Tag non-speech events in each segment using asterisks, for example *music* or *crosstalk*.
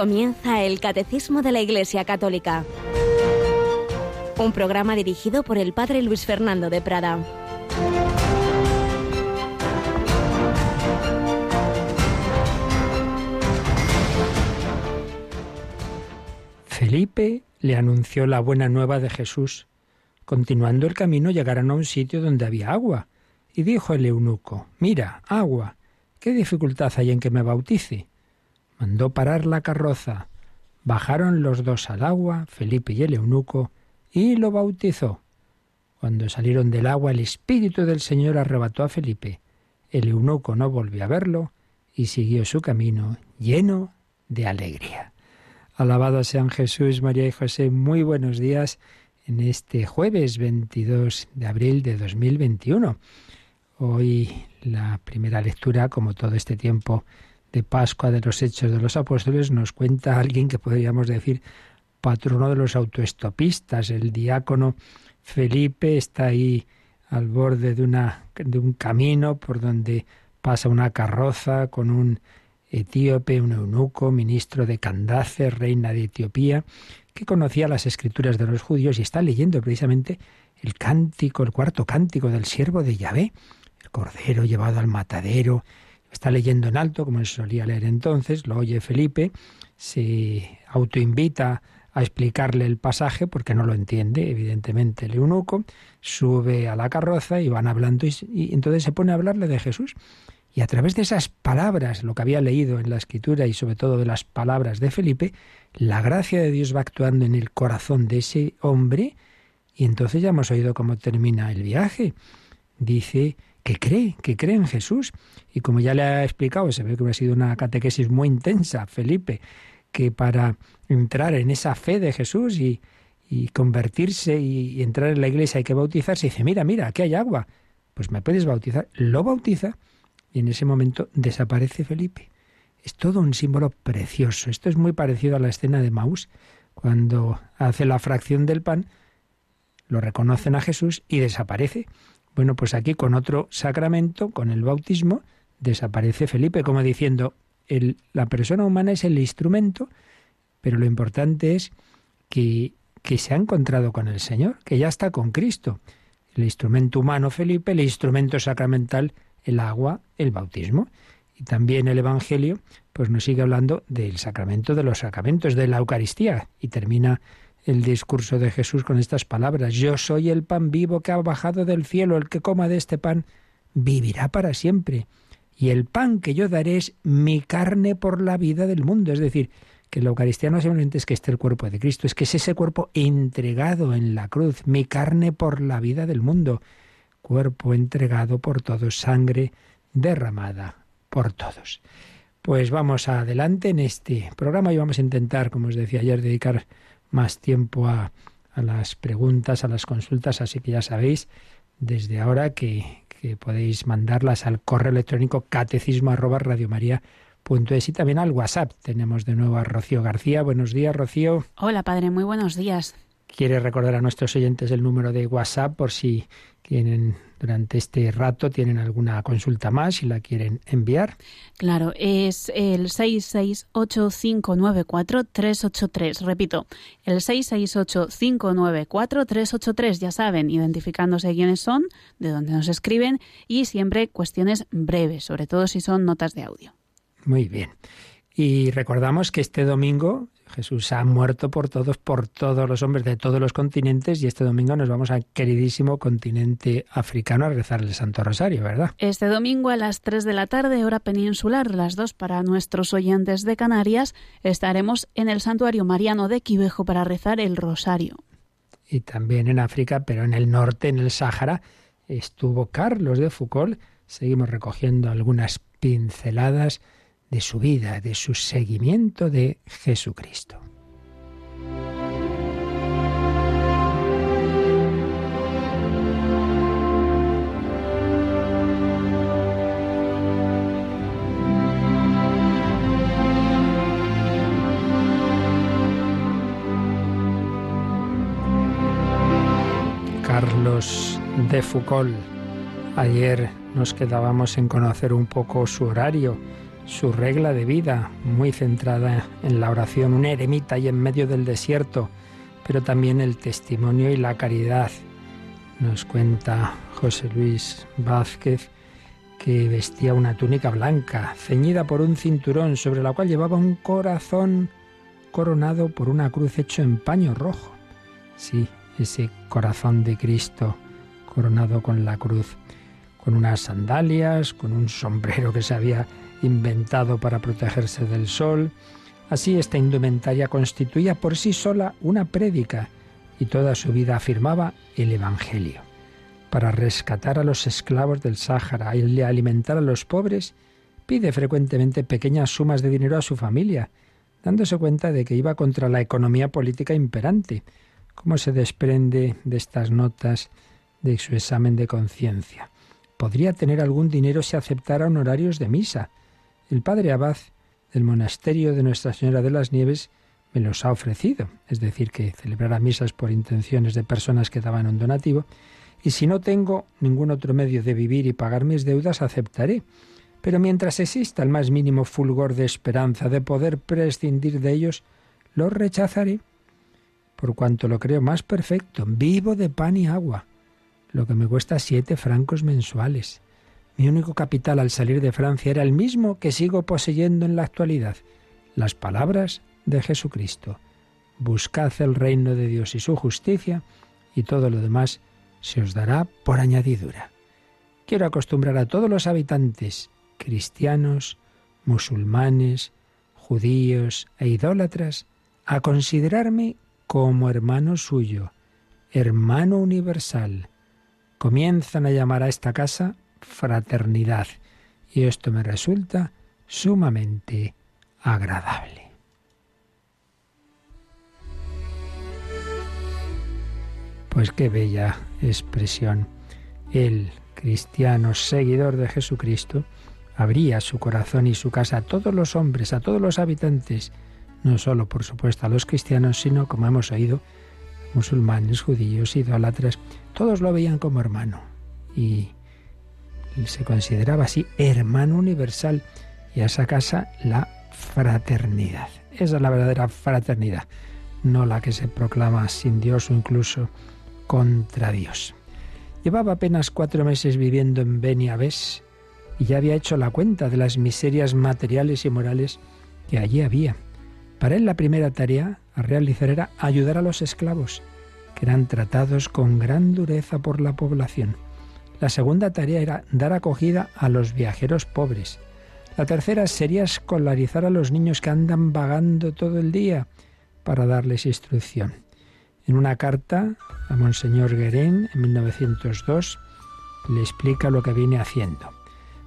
Comienza el Catecismo de la Iglesia Católica. Un programa dirigido por el Padre Luis Fernando de Prada. Felipe le anunció la buena nueva de Jesús. Continuando el camino llegaron a un sitio donde había agua. Y dijo el eunuco, Mira, agua, ¿qué dificultad hay en que me bautice? Mandó parar la carroza. Bajaron los dos al agua, Felipe y el eunuco, y lo bautizó. Cuando salieron del agua, el Espíritu del Señor arrebató a Felipe. El eunuco no volvió a verlo y siguió su camino lleno de alegría. Alabado sean Jesús, María y José. Muy buenos días en este jueves 22 de abril de 2021. Hoy la primera lectura, como todo este tiempo de Pascua de los Hechos de los Apóstoles nos cuenta alguien que podríamos decir patrono de los autoestopistas, el diácono Felipe está ahí al borde de, una, de un camino por donde pasa una carroza con un etíope, un eunuco, ministro de Candace, reina de Etiopía, que conocía las escrituras de los judíos y está leyendo precisamente el cántico, el cuarto cántico del siervo de Yahvé, el cordero llevado al matadero, Está leyendo en alto, como se solía leer entonces, lo oye Felipe, se autoinvita a explicarle el pasaje porque no lo entiende, evidentemente, el eunuco, sube a la carroza y van hablando y, y, entonces se pone a hablarle de Jesús. Y a través de esas palabras, lo que había leído en la escritura y sobre todo de las palabras de Felipe, la gracia de Dios va actuando en el corazón de ese hombre y entonces ya hemos oído cómo termina el viaje. Dice que cree, que cree en Jesús. Y como ya le ha explicado, se ve que ha sido una catequesis muy intensa, Felipe, que para entrar en esa fe de Jesús y, y convertirse y, entrar en la iglesia hay que bautizarse, dice, mira, mira, aquí hay agua, pues me puedes bautizar. Lo bautiza y en ese momento desaparece Felipe. Es todo un símbolo precioso. Esto es muy parecido a la escena de Maús, cuando hace la fracción del pan, lo reconocen a Jesús y desaparece. Bueno, pues aquí con otro sacramento, con el bautismo, desaparece Felipe, como diciendo, la persona humana es el instrumento, pero lo importante es que, que se ha encontrado con el Señor, que ya está con Cristo. El instrumento humano Felipe, el instrumento sacramental, el agua, el bautismo. Y también el Evangelio, pues nos sigue hablando del sacramento de los sacramentos, de la Eucaristía, y termina el discurso de Jesús con estas palabras. Yo soy el pan vivo que ha bajado del cielo. El que coma de este pan vivirá para siempre. Y el pan que yo daré es mi carne por la vida del mundo. Es decir, que la Eucaristía no simplemente es que esté el cuerpo de Cristo, es que es ese cuerpo entregado en la cruz, mi carne por la vida del mundo. Cuerpo entregado por todos, sangre derramada por todos. Pues vamos adelante en este programa y vamos a intentar, como os decía ayer, dedicar más tiempo a, a las preguntas, a las consultas, así que ya sabéis desde ahora que, que podéis mandarlas al correo electrónico catecismo arroba radiomaria.es y también al WhatsApp. Tenemos de nuevo a Rocío García. Buenos días, Rocío. Hola, padre, muy buenos días. ¿Quiere recordar a nuestros oyentes el número de WhatsApp por si tienen durante este rato tienen alguna consulta más y la quieren enviar. Claro, es el 668-594-383. Repito, el 668-594-383. Ya saben, identificándose quiénes son, de dónde nos escriben y siempre cuestiones breves, sobre todo si son notas de audio. Muy bien. Y recordamos que este domingo Jesús ha muerto por todos, por todos los hombres de todos los continentes y este domingo nos vamos al queridísimo continente africano a rezar el Santo Rosario, ¿verdad? Este domingo a las 3 de la tarde, hora peninsular, las 2 para nuestros oyentes de Canarias, estaremos en el Santuario Mariano de Quivejo para rezar el Rosario. Y también en África, pero en el norte, en el Sáhara, estuvo Carlos de Foucault. Seguimos recogiendo algunas pinceladas de su vida, de su seguimiento de Jesucristo. Carlos de Foucault. Ayer nos quedábamos en conocer un poco su horario su regla de vida, muy centrada en la oración, un eremita y en medio del desierto, pero también el testimonio y la caridad. Nos cuenta José Luis Vázquez que vestía una túnica blanca, ceñida por un cinturón sobre la cual llevaba un corazón coronado por una cruz hecho en paño rojo. Sí, ese corazón de Cristo coronado con la cruz, con unas sandalias, con un sombrero que se había inventado para protegerse del sol. Así esta indumentaria constituía por sí sola una prédica y toda su vida afirmaba el Evangelio. Para rescatar a los esclavos del Sáhara y alimentar a los pobres, pide frecuentemente pequeñas sumas de dinero a su familia, dándose cuenta de que iba contra la economía política imperante. ¿Cómo se desprende de estas notas de su examen de conciencia? Podría tener algún dinero si aceptara honorarios de misa, el padre abad del monasterio de Nuestra Señora de las Nieves me los ha ofrecido, es decir, que celebrara misas por intenciones de personas que daban un donativo, y si no tengo ningún otro medio de vivir y pagar mis deudas, aceptaré. Pero mientras exista el más mínimo fulgor de esperanza de poder prescindir de ellos, los rechazaré, por cuanto lo creo más perfecto, vivo de pan y agua, lo que me cuesta siete francos mensuales. Mi único capital al salir de Francia era el mismo que sigo poseyendo en la actualidad, las palabras de Jesucristo. Buscad el reino de Dios y su justicia, y todo lo demás se os dará por añadidura. Quiero acostumbrar a todos los habitantes, cristianos, musulmanes, judíos e idólatras, a considerarme como hermano suyo, hermano universal. Comienzan a llamar a esta casa fraternidad. Y esto me resulta sumamente agradable. Pues qué bella expresión. El cristiano seguidor de Jesucristo abría su corazón y su casa a todos los hombres, a todos los habitantes, no solo por supuesto a los cristianos, sino como hemos oído, musulmanes, judíos, idólatras, todos lo veían como hermano. Y se consideraba así hermano universal y a esa casa la fraternidad. Esa es la verdadera fraternidad, no la que se proclama sin Dios o incluso contra Dios. Llevaba apenas cuatro meses viviendo en Beniavés y ya había hecho la cuenta de las miserias materiales y morales que allí había. Para él la primera tarea a realizar era ayudar a los esclavos, que eran tratados con gran dureza por la población. La segunda tarea era dar acogida a los viajeros pobres. La tercera sería escolarizar a los niños que andan vagando todo el día para darles instrucción. En una carta a Monseñor Guerén en 1902 le explica lo que viene haciendo.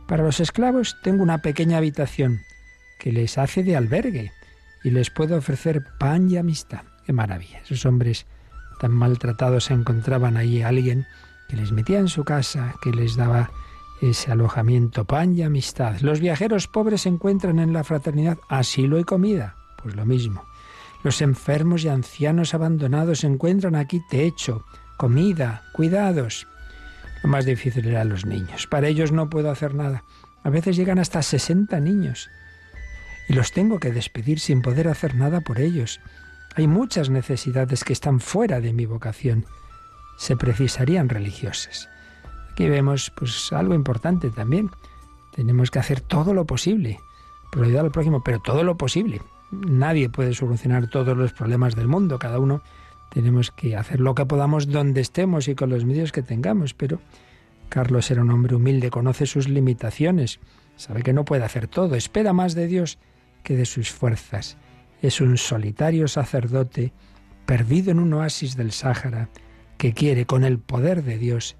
Para los esclavos tengo una pequeña habitación que les hace de albergue y les puedo ofrecer pan y amistad. Qué maravilla. Esos hombres tan maltratados encontraban ahí alguien que les metía en su casa, que les daba ese alojamiento, pan y amistad. Los viajeros pobres encuentran en la fraternidad asilo y comida, pues lo mismo. Los enfermos y ancianos abandonados encuentran aquí techo, comida, cuidados. Lo más difícil eran los niños. Para ellos no puedo hacer nada. A veces llegan hasta 60 niños y los tengo que despedir sin poder hacer nada por ellos. Hay muchas necesidades que están fuera de mi vocación se precisarían religiosas. Aquí vemos pues algo importante también. Tenemos que hacer todo lo posible por ayudar al prójimo, pero todo lo posible. Nadie puede solucionar todos los problemas del mundo, cada uno tenemos que hacer lo que podamos donde estemos y con los medios que tengamos, pero Carlos era un hombre humilde, conoce sus limitaciones, sabe que no puede hacer todo, espera más de Dios que de sus fuerzas. Es un solitario sacerdote perdido en un oasis del Sáhara, que quiere con el poder de Dios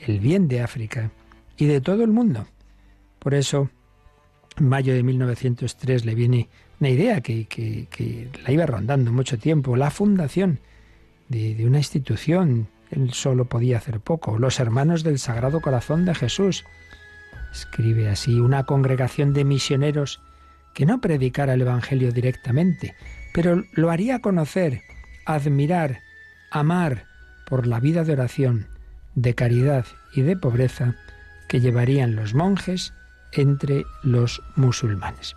el bien de África y de todo el mundo. Por eso, en mayo de 1903 le viene una idea que, la iba rondando mucho tiempo, la fundación de, de una institución. Él solo podía hacer poco, los hermanos del Sagrado Corazón de Jesús. Escribe así, una congregación de misioneros que no predicara el Evangelio directamente, pero lo haría conocer, admirar, amar, por la vida de oración, de caridad y de pobreza que llevarían los monjes entre los musulmanes.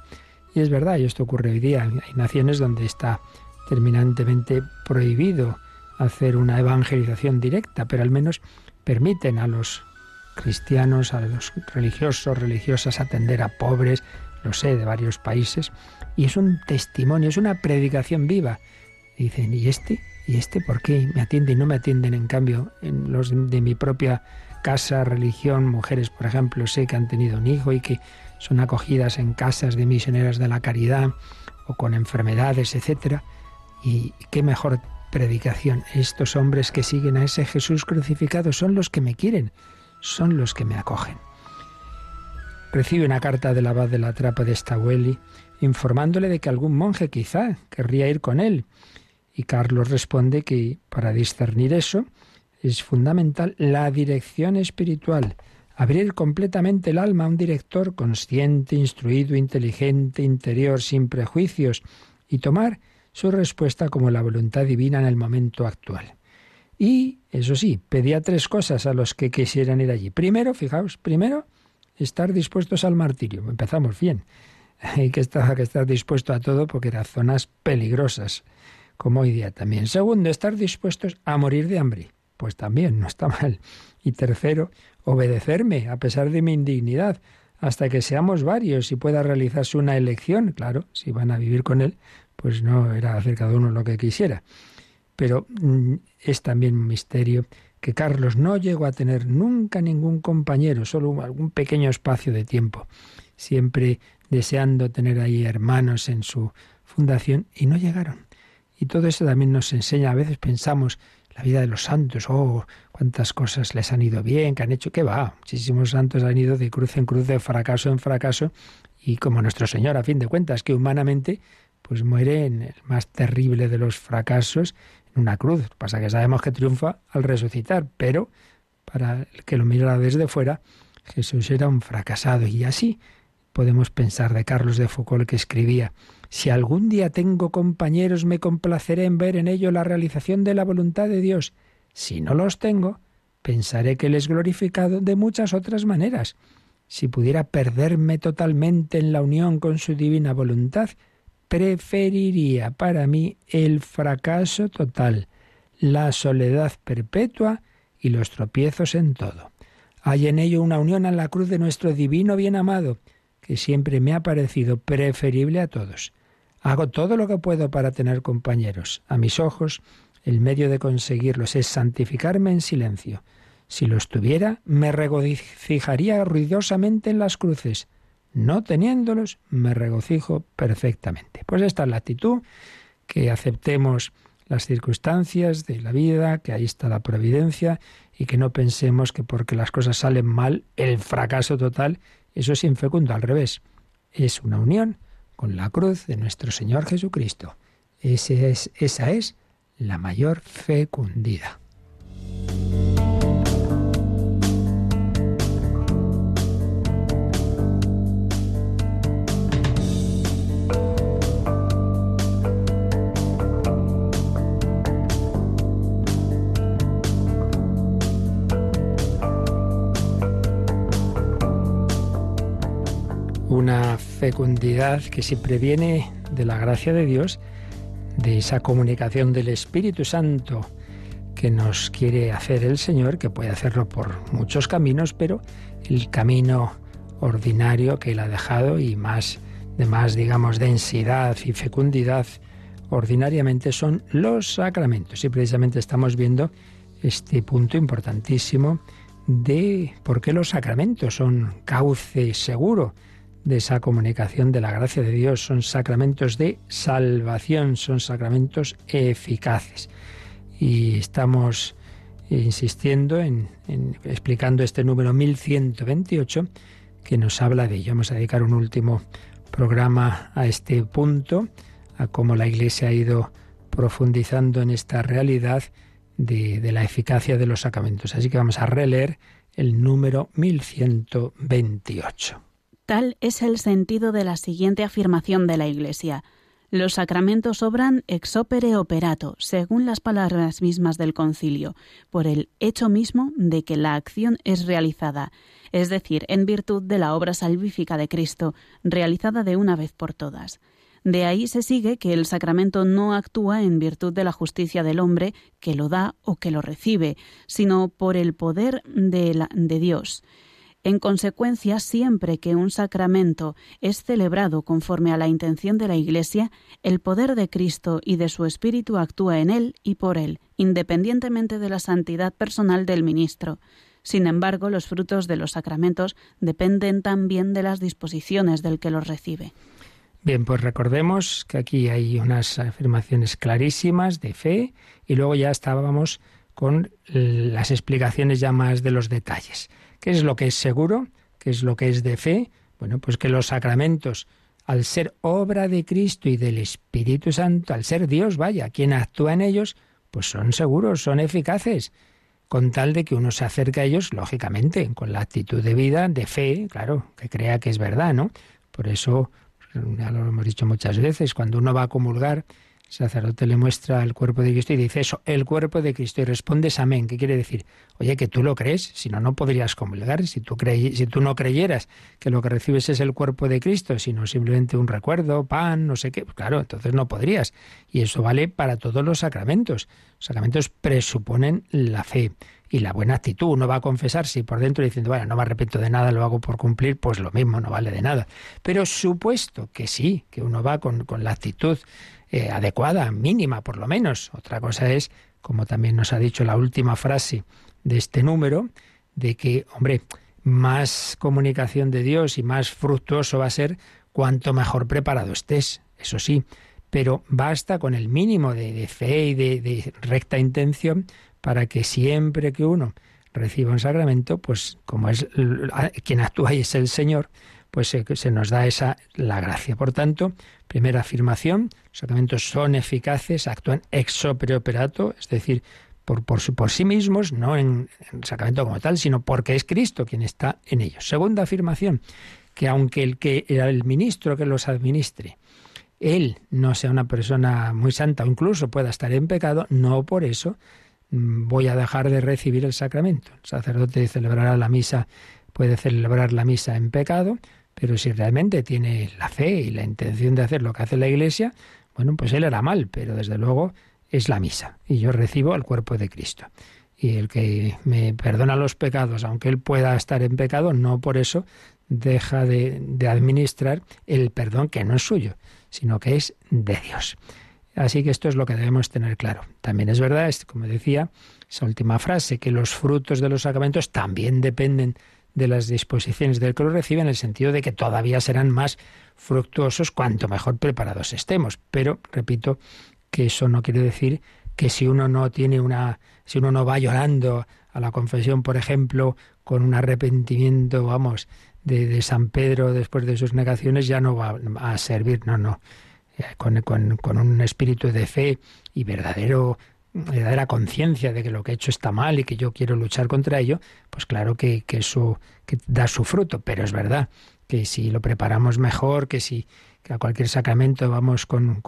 Y es verdad, y esto ocurre hoy día, hay naciones donde está terminantemente prohibido hacer una evangelización directa, pero al menos permiten a los cristianos, a los religiosos, religiosas atender a pobres, lo sé, de varios países, y es un testimonio, es una predicación viva. dicen, ¿y este? ¿Y este por qué me atiende y no me atienden? En cambio, en los de mi propia casa, religión, mujeres, por ejemplo, sé que han tenido un hijo y que son acogidas en casas de misioneras de la caridad o con enfermedades, etcétera. Y qué mejor predicación. Estos hombres que siguen a ese Jesús crucificado son los que me quieren, son los que me acogen. Recibe una carta del abad de la trapa de Stahueli informándole de que algún monje quizá querría ir con él. Y Carlos responde que para discernir eso es fundamental la dirección espiritual, abrir completamente el alma a un director consciente, instruido, inteligente, interior, sin prejuicios, y tomar su respuesta como la voluntad divina en el momento actual. Y, eso sí, pedía tres cosas a los que quisieran ir allí. Primero, fijaos, primero, estar dispuestos al martirio. Empezamos bien. *laughs* Hay que estar, que estar dispuesto a todo porque eran zonas peligrosas, como hoy día también. Segundo, estar dispuestos a morir de hambre. Pues también, no está mal. Y tercero, obedecerme, a pesar de mi indignidad, hasta que seamos varios y pueda realizarse una elección. Claro, si van a vivir con él, pues no era hacer cada uno lo que quisiera. Pero mm, es también un misterio que Carlos no llegó a tener nunca ningún compañero, solo algún pequeño espacio de tiempo, siempre deseando tener ahí hermanos en su fundación y no llegaron. Y todo eso también nos enseña, a veces pensamos, la vida de los santos, oh, cuántas cosas les han ido bien, que han hecho, que va, muchísimos santos han ido de cruz en cruz, de fracaso en fracaso, y como nuestro Señor, a fin de cuentas, que humanamente pues muere en el más terrible de los fracasos, en una cruz. Pasa que sabemos que triunfa al resucitar, pero para el que lo mira desde fuera, Jesús era un fracasado. Y así podemos pensar de Carlos de Foucault que escribía, si algún día tengo compañeros, me complaceré en ver en ello la realización de la voluntad de Dios. Si no los tengo, pensaré que Él es glorificado de muchas otras maneras. Si pudiera perderme totalmente en la unión con su divina voluntad, preferiría para mí el fracaso total, la soledad perpetua y los tropiezos en todo. Hay en ello una unión a la cruz de nuestro divino bien amado, que siempre me ha parecido preferible a todos. Hago todo lo que puedo para tener compañeros. A mis ojos, el medio de conseguirlos es santificarme en silencio. Si los tuviera, me regocijaría ruidosamente en las cruces, no teniéndolos, me regocijo perfectamente. Pues esta es la actitud, que aceptemos las circunstancias de la vida, que ahí está la providencia y que no pensemos que porque las cosas salen mal, el fracaso total, eso es infecundo, al revés. Es una unión con la cruz de nuestro Señor Jesucristo. Esa es la mayor fecundidad. Una fecundidad que siempre viene de la gracia de Dios, de esa comunicación del Espíritu Santo que nos quiere hacer el Señor, que puede hacerlo por muchos caminos, pero el camino ordinario que Él ha dejado y más de más, digamos, densidad y fecundidad, ordinariamente son los sacramentos. Y precisamente estamos viendo este punto importantísimo de por qué los sacramentos son cauce seguro de esa comunicación de la gracia de Dios. Son sacramentos de salvación, son sacramentos eficaces. Y estamos insistiendo en, explicando este número 1128 que nos habla de ello. Vamos a dedicar un último programa a este punto, a cómo la Iglesia ha ido profundizando en esta realidad de, de la eficacia de los sacramentos. Así que vamos a releer el número 1128. Tal es el sentido de la siguiente afirmación de la Iglesia. Los sacramentos obran ex opere operato, según las palabras mismas del concilio, por el hecho mismo de que la acción es realizada, es decir, en virtud de la obra salvífica de Cristo, realizada de una vez por todas. De ahí se sigue que el sacramento no actúa en virtud de la justicia del hombre que lo da o que lo recibe, sino por el poder de, de Dios. En consecuencia, siempre que un sacramento es celebrado conforme a la intención de la Iglesia, el poder de Cristo y de su Espíritu actúa en él y por él, independientemente de la santidad personal del ministro. Sin embargo, los frutos de los sacramentos dependen también de las disposiciones del que los recibe. Bien, pues recordemos que aquí hay unas afirmaciones clarísimas de fe y luego ya estábamos con las explicaciones ya más de los detalles. ¿Qué es lo que es seguro? ¿Qué es lo que es de fe? Bueno, pues que los sacramentos, al ser obra de Cristo y del Espíritu Santo, al ser Dios, vaya, quien actúa en ellos, pues son seguros, son eficaces, con tal de que uno se acerque a ellos, lógicamente, con la actitud de vida, de fe, claro, que crea que es verdad, ¿no? Por eso ya lo hemos dicho muchas veces, cuando uno va a comulgar, sacerdote le muestra el cuerpo de Cristo y dice eso, el cuerpo de Cristo, y respondes amén. ¿Qué quiere decir? Oye, que tú lo crees, si no, no podrías comulgar. Si tú, si tú no creyeras que lo que recibes es el cuerpo de Cristo, sino simplemente un recuerdo, pan, no sé qué, pues claro, entonces no podrías. Y eso vale para todos los sacramentos. Los sacramentos presuponen la fe y la buena actitud. Uno va a confesar si por dentro diciendo, bueno, no me arrepiento de nada, lo hago por cumplir, pues lo mismo, no vale de nada. Pero supuesto que sí, que uno va con, la actitud eh, adecuada, mínima por lo menos. Otra cosa es, como también nos ha dicho la última frase de este número, de que, hombre, más comunicación de Dios y más fructuoso va a ser cuanto mejor preparado estés, eso sí, pero basta con el mínimo de, fe y de recta intención para que siempre que uno reciba un sacramento, pues como es quien actúa y es el Señor, pues se, nos da esa la gracia. Por tanto, primera afirmación, los sacramentos son eficaces, actúan ex opere operato, es decir, por, por, por sí mismos, no en, en, el sacramento como tal, sino porque es Cristo quien está en ellos. Segunda afirmación, que aunque el que el ministro que los administre, él no sea una persona muy santa o incluso pueda estar en pecado, no por eso Mm, voy a dejar de recibir el sacramento. El sacerdote celebrará la misa, puede celebrar la misa en pecado, pero si realmente tiene la fe y la intención de hacer lo que hace la Iglesia, bueno, pues él hará mal, pero desde luego es la misa y yo recibo el cuerpo de Cristo. Y el que me perdona los pecados, aunque él pueda estar en pecado, no por eso deja de, de administrar el perdón que no es suyo, sino que es de Dios. Así que esto es lo que debemos tener claro. También es verdad, como decía, esa última frase, que los frutos de los sacramentos también dependen de las disposiciones del que lo recibe, en el sentido de que todavía serán más fructuosos cuanto mejor preparados estemos. Pero, repito, que eso no quiere decir que si uno no tiene una, si uno no va llorando a la confesión, por ejemplo, con un arrepentimiento, vamos, de, de San Pedro después de sus negaciones, ya no va a servir. No, no. Eh, con, con, un espíritu de fe y verdadero verdadera conciencia de que lo que he hecho está mal y que yo quiero luchar contra ello, pues claro que, eso da su fruto, pero es verdad que si lo preparamos mejor, que si a cualquier sacramento vamos con,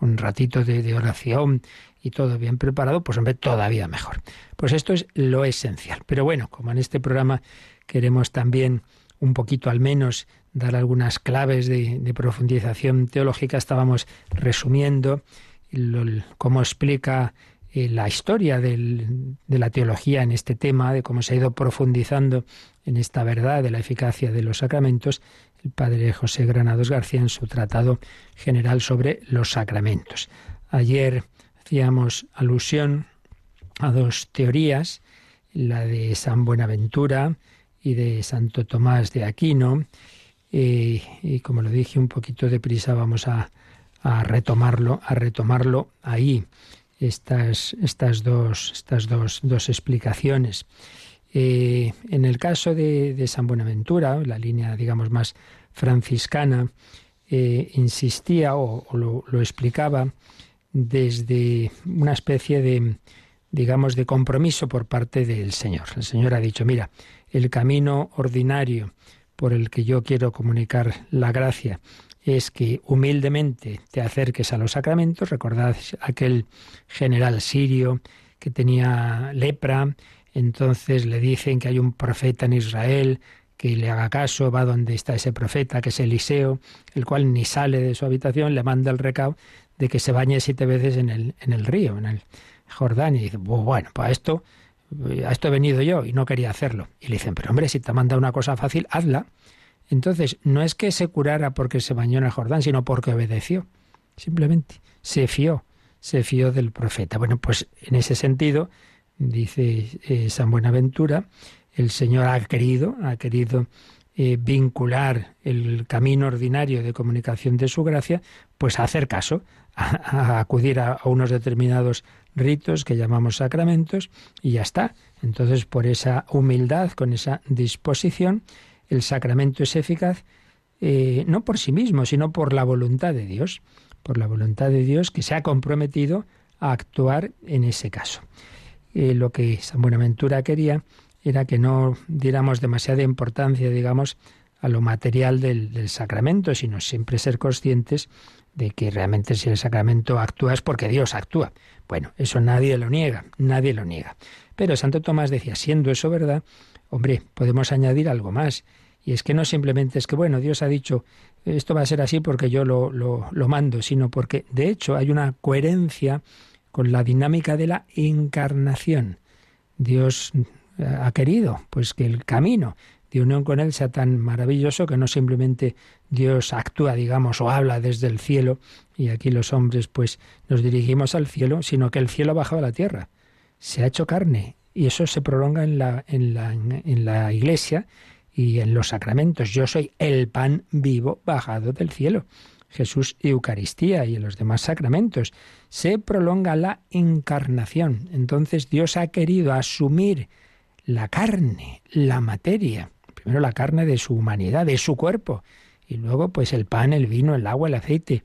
un ratito de, de, oración y todo bien preparado, pues hombre, todavía mejor. Pues esto es lo esencial. Pero bueno, como en este programa queremos también un poquito al menos dar algunas claves de, profundización teológica, estábamos resumiendo cómo explica eh, la historia de la teología en este tema, de cómo se ha ido profundizando en esta verdad de la eficacia de los sacramentos, el padre José Granados García en su tratado general sobre los sacramentos. Ayer hacíamos alusión a dos teorías, la de San Buenaventura y de Santo Tomás de Aquino, y como lo dije un poquito deprisa, vamos a, retomarlo, a retomarlo ahí, estas, estas, dos, estas dos, dos explicaciones. Eh, en el caso de, San Buenaventura, la línea, digamos, más franciscana, eh, insistía o, lo, lo, explicaba desde una especie de, digamos, de compromiso por parte del Señor. El Señor ha dicho, mira, el camino ordinario por el que yo quiero comunicar la gracia es que humildemente te acerques a los sacramentos. Recordad aquel general sirio que tenía lepra, entonces le dicen que hay un profeta en Israel que le haga caso, va donde está ese profeta, que es Eliseo, el cual ni sale de su habitación, le manda el recado de que se bañe siete veces en el, en el río, en el Jordán, y dice, bueno, pues esto, a esto he venido yo y no quería hacerlo. Y le dicen, pero hombre, si te manda una cosa fácil, hazla. Entonces, no es que se curara porque se bañó en el Jordán, sino porque obedeció. Simplemente se fió, se fió del profeta. Bueno, pues en ese sentido, dice eh, San Buenaventura, el Señor ha querido, ha querido eh, vincular el camino ordinario de comunicación de su gracia, pues a hacer caso, a, acudir a, unos determinados ritos que llamamos sacramentos y ya está. Entonces, por esa humildad, con esa disposición, el sacramento es eficaz eh, no por sí mismo, sino por la voluntad de Dios, por la voluntad de Dios que se ha comprometido a actuar en ese caso. Eh, lo que San Buenaventura quería era que no diéramos demasiada importancia, digamos, a lo material del, del, sacramento, sino siempre ser conscientes de que realmente si el sacramento actúa es porque Dios actúa. Bueno, eso nadie lo niega, nadie lo niega. Pero Santo Tomás decía, siendo eso verdad, Hombre, podemos añadir algo más. Y es que no simplemente es que, bueno, Dios ha dicho, esto va a ser así porque yo lo, lo, mando, sino porque, de hecho, hay una coherencia con la dinámica de la encarnación. Dios eh, ha querido, pues que el camino de unión con Él sea tan maravilloso que no simplemente Dios actúa, digamos, o habla desde el cielo, y aquí los hombres pues nos dirigimos al cielo, sino que el cielo ha bajado a la tierra, se ha hecho carne y eso se prolonga en la, en la, en la iglesia y en los sacramentos. Yo soy el pan vivo bajado del cielo. Jesús Eucaristía y en los demás sacramentos. Se prolonga la encarnación. Entonces Dios ha querido asumir la carne, la materia. Primero la carne de su humanidad, de su cuerpo. Y luego pues el pan, el vino, el agua, el aceite.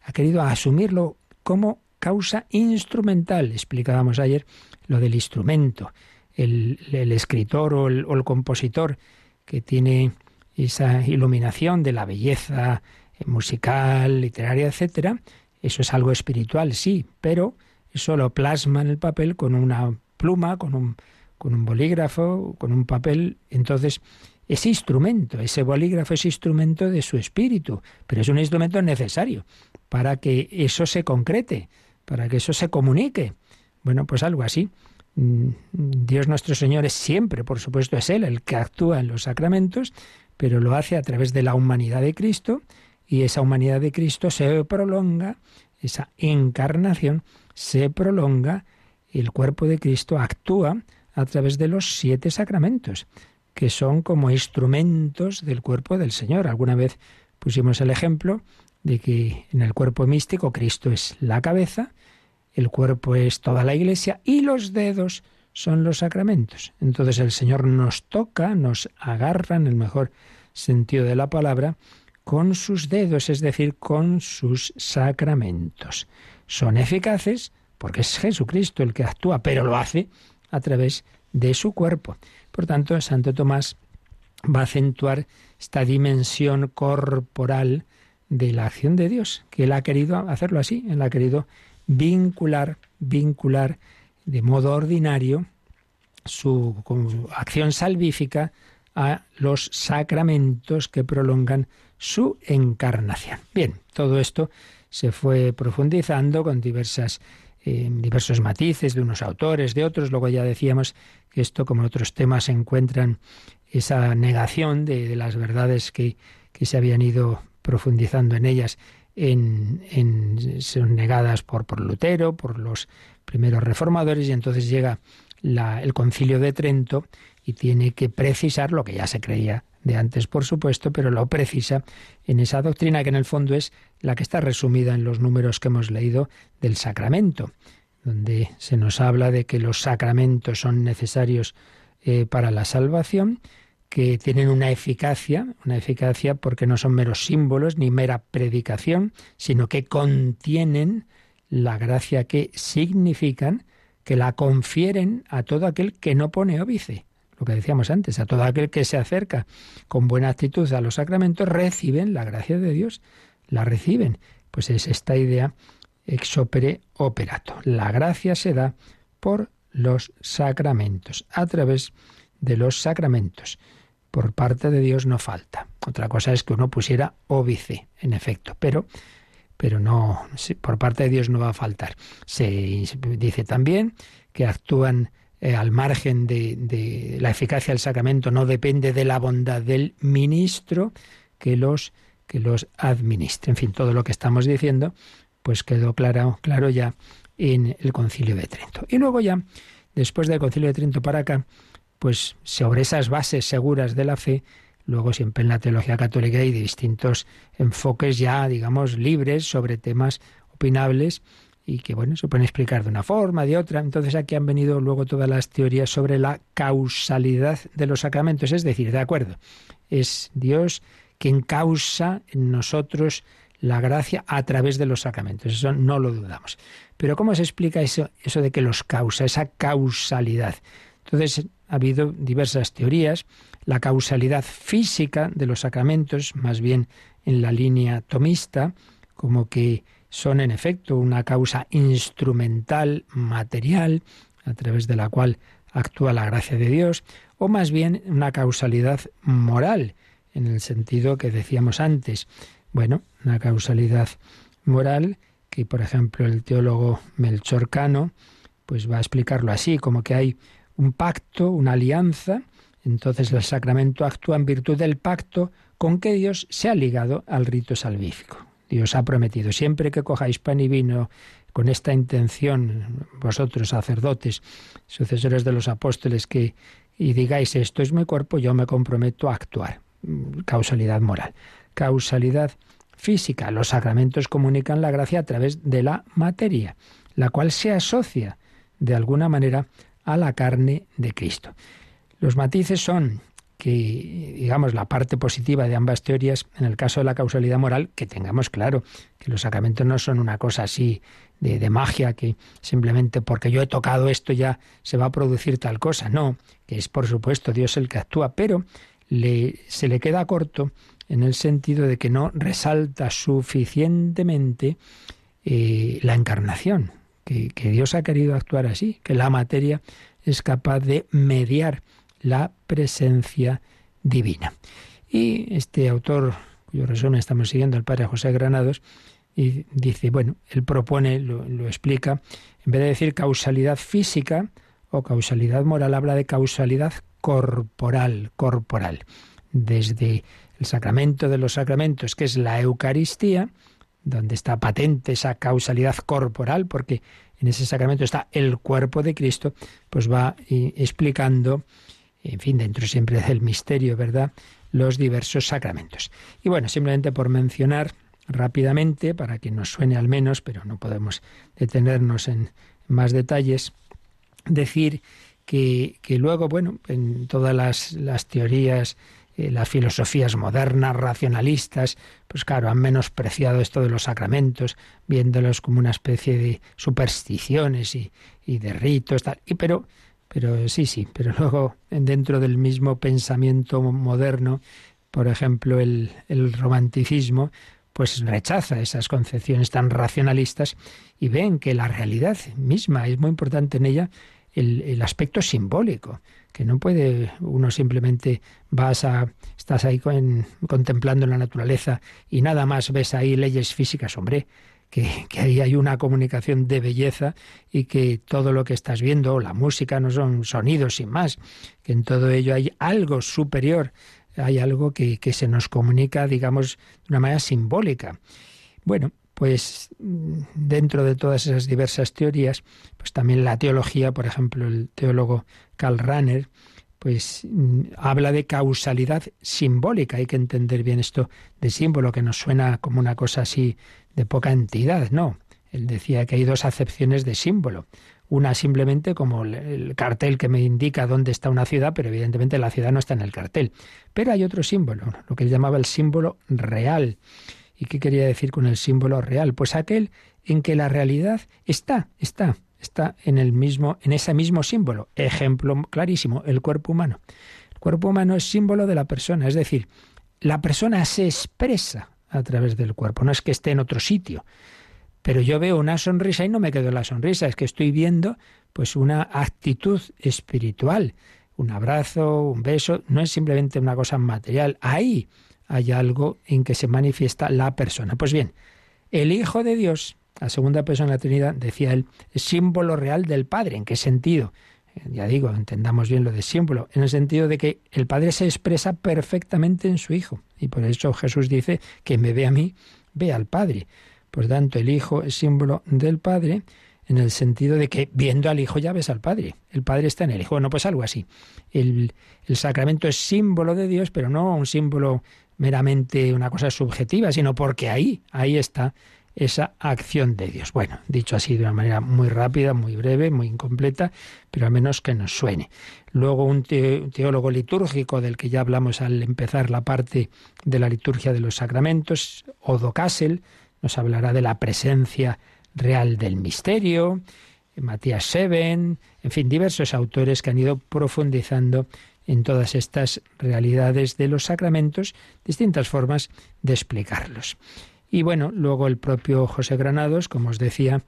Ha querido asumirlo como causa instrumental. Explicábamos ayer lo del instrumento. El, escritor o el, compositor que tiene esa iluminación de la belleza musical, literaria, etcétera, eso es algo espiritual, sí, pero eso lo plasma en el papel con una pluma, con un, con un bolígrafo, con un papel. Entonces, ese instrumento, ese bolígrafo es instrumento de su espíritu, pero es un instrumento necesario para que eso se concrete, para que eso se comunique. Bueno, pues algo así. Mm, Dios nuestro Señor es siempre, por supuesto, es Él el que actúa en los sacramentos, pero lo hace a través de la humanidad de Cristo y esa humanidad de Cristo se prolonga, esa encarnación se prolonga, el cuerpo de Cristo actúa a través de los siete sacramentos, que son como instrumentos del cuerpo del Señor. Alguna vez pusimos el ejemplo de que en el cuerpo místico Cristo es la cabeza, el cuerpo es toda la iglesia y los dedos son los sacramentos. Entonces el Señor nos toca, nos agarra en el mejor sentido de la palabra con sus dedos, es decir, con sus sacramentos. Son eficaces porque es Jesucristo el que actúa, pero lo hace a través de su cuerpo. Por tanto, Santo Tomás va a acentuar esta dimensión corporal de la acción de Dios, que él ha querido hacerlo así, él ha querido vincular, vincular de modo ordinario su, acción salvífica a los sacramentos que prolongan su encarnación. Bien, todo esto se fue profundizando con diversas eh, diversos matices de unos autores, de otros. Luego ya decíamos que esto, como otros temas, encuentran esa negación de, de las verdades que, que, se habían ido profundizando en ellas en, son negadas por, por Lutero, por los primeros reformadores, y entonces llega el concilio de Trento y tiene que precisar lo que ya se creía de antes, por supuesto, pero lo precisa en esa doctrina que en el fondo es la que está resumida en los números que hemos leído del sacramento, donde se nos habla de que los sacramentos son necesarios eh, para la salvación que tienen una eficacia, una eficacia porque no son meros símbolos ni mera predicación, sino que contienen la gracia que significan, que la confieren a todo aquel que no pone óbice. Lo que decíamos antes, a todo aquel que se acerca con buena actitud a los sacramentos, reciben la gracia de Dios. la reciben. Pues es esta idea ex opere operato. La gracia se da por los sacramentos, a través de los sacramentos. Por parte de Dios no falta. Otra cosa es que uno pusiera óbice, en efecto, pero, pero no, por parte de Dios no va a faltar. Se dice también que actúan eh, al margen de, de, la eficacia del sacramento, no depende de la bondad del ministro que los, que los administre. En fin, todo lo que estamos diciendo, pues quedó claro, claro ya en el Concilio de Trento. Y luego ya, después del Concilio de Trento para acá, pues sobre esas bases seguras de la fe, luego siempre en la teología católica hay distintos enfoques ya, digamos, libres sobre temas opinables y que, bueno, se pueden explicar de una forma, de otra. Entonces aquí han venido luego todas las teorías sobre la causalidad de los sacramentos. Es decir, de acuerdo, es Dios quien causa en nosotros la gracia a través de los sacramentos. Eso no lo dudamos. Pero ¿cómo se explica eso, eso de que los causa, esa causalidad? Entonces, ha habido diversas teorías. La causalidad física de los sacramentos, más bien en la línea tomista, como que son en efecto una causa instrumental, material, a través de la cual actúa la gracia de Dios, o más bien una causalidad moral, en el sentido que decíamos antes, bueno, una causalidad moral que, por ejemplo, el teólogo Melchor Cano pues va a explicarlo así, como que hay un pacto, una alianza, entonces el sacramento actúa en virtud del pacto con que Dios se ha ligado al rito salvífico. Dios ha prometido, siempre que cojáis pan y vino con esta intención, vosotros sacerdotes, sucesores de los apóstoles, que y digáis esto es mi cuerpo, yo me comprometo a actuar. Causalidad moral causalidad física. Los sacramentos comunican la gracia a través de la materia, la cual se asocia de alguna manera a la carne de Cristo. Los matices son que, digamos, la parte positiva de ambas teorías, en el caso de la causalidad moral, que tengamos claro que los sacramentos no son una cosa así de, magia, que simplemente porque yo he tocado esto ya se va a producir tal cosa. No, que es por supuesto Dios el que actúa, pero se le queda corto en el sentido de que no resalta suficientemente eh, la encarnación, que, Dios ha querido actuar así, que la materia es capaz de mediar la presencia divina. Y este autor, cuyo resumen estamos siguiendo, el padre José Granados, y dice, bueno, él propone, lo, lo, explica, en vez de decir causalidad física o causalidad moral, habla de causalidad corporal, corporal. Desde el sacramento de los sacramentos, que es la Eucaristía, donde está patente esa causalidad corporal, porque en ese sacramento está el cuerpo de Cristo, pues va explicando, en fin, dentro siempre del misterio, ¿verdad?, los diversos sacramentos. Y bueno, simplemente por mencionar rápidamente, para que nos suene al menos, pero no podemos detenernos en más detalles, decir que, que luego, bueno, en todas las, las teorías, eh, las filosofías modernas, racionalistas, pues claro, han menospreciado esto de los sacramentos, viéndolos como una especie de supersticiones y, y de ritos, tal. Y pero, pero sí, sí, pero *laughs* luego dentro del mismo pensamiento moderno, por ejemplo, el, el romanticismo, pues rechaza esas concepciones tan racionalistas y ven que la realidad misma es muy importante en ella el, aspecto simbólico, que no puede uno simplemente vas a estás ahí contemplando la naturaleza y nada más ves ahí leyes físicas, hombre, que, que, ahí hay una comunicación de belleza y que todo lo que estás viendo, la música no son sonidos sin más, que en todo ello hay algo superior, hay algo que, que se nos comunica, digamos, de una manera simbólica. Bueno, pues dentro de todas esas diversas teorías, pues también la teología, por ejemplo, el teólogo Karl Rahner, pues habla de causalidad simbólica. Hay que entender bien esto de símbolo, que nos suena como una cosa así de poca entidad. No, él decía que hay dos acepciones de símbolo. Una simplemente como el cartel que me indica dónde está una ciudad, pero evidentemente la ciudad no está en el cartel. Pero hay otro símbolo, lo que él llamaba el símbolo real. ¿Y qué quería decir con el símbolo real? Pues aquel en que la realidad está, está, está en el mismo, en ese mismo símbolo. Ejemplo clarísimo, el cuerpo humano. El cuerpo humano es símbolo de la persona, es decir, la persona se expresa a través del cuerpo. No es que esté en otro sitio, pero yo veo una sonrisa y no me quedo en la sonrisa, es que estoy viendo pues una actitud espiritual. Un abrazo, un beso, no es simplemente una cosa material. Ahí hay algo en que se manifiesta la persona. Pues bien, el Hijo de Dios, la segunda persona de la Trinidad, decía él, es símbolo real del Padre. ¿En qué sentido? Eh, ya digo, entendamos bien lo de símbolo, en el sentido de que el Padre se expresa perfectamente en su Hijo. Y por eso Jesús dice que me ve a mí, ve al Padre. Por tanto, el Hijo es símbolo del Padre en el sentido de que viendo al Hijo ya ves al Padre. El Padre está en el Hijo. Bueno, pues algo así. El, el sacramento es símbolo de Dios, pero no un símbolo meramente una cosa subjetiva, sino porque ahí, ahí está esa acción de Dios. Bueno, dicho así de una manera muy rápida, muy breve, muy incompleta, pero al menos que nos suene. Luego un teólogo litúrgico del que ya hablamos al empezar la parte de la liturgia de los sacramentos, Odo Kassel, nos hablará de la presencia real del misterio, Matías Seven, en fin, diversos autores que han ido profundizando en todas estas realidades de los sacramentos, distintas formas de explicarlos. Y bueno, luego el propio José Granados, como os decía,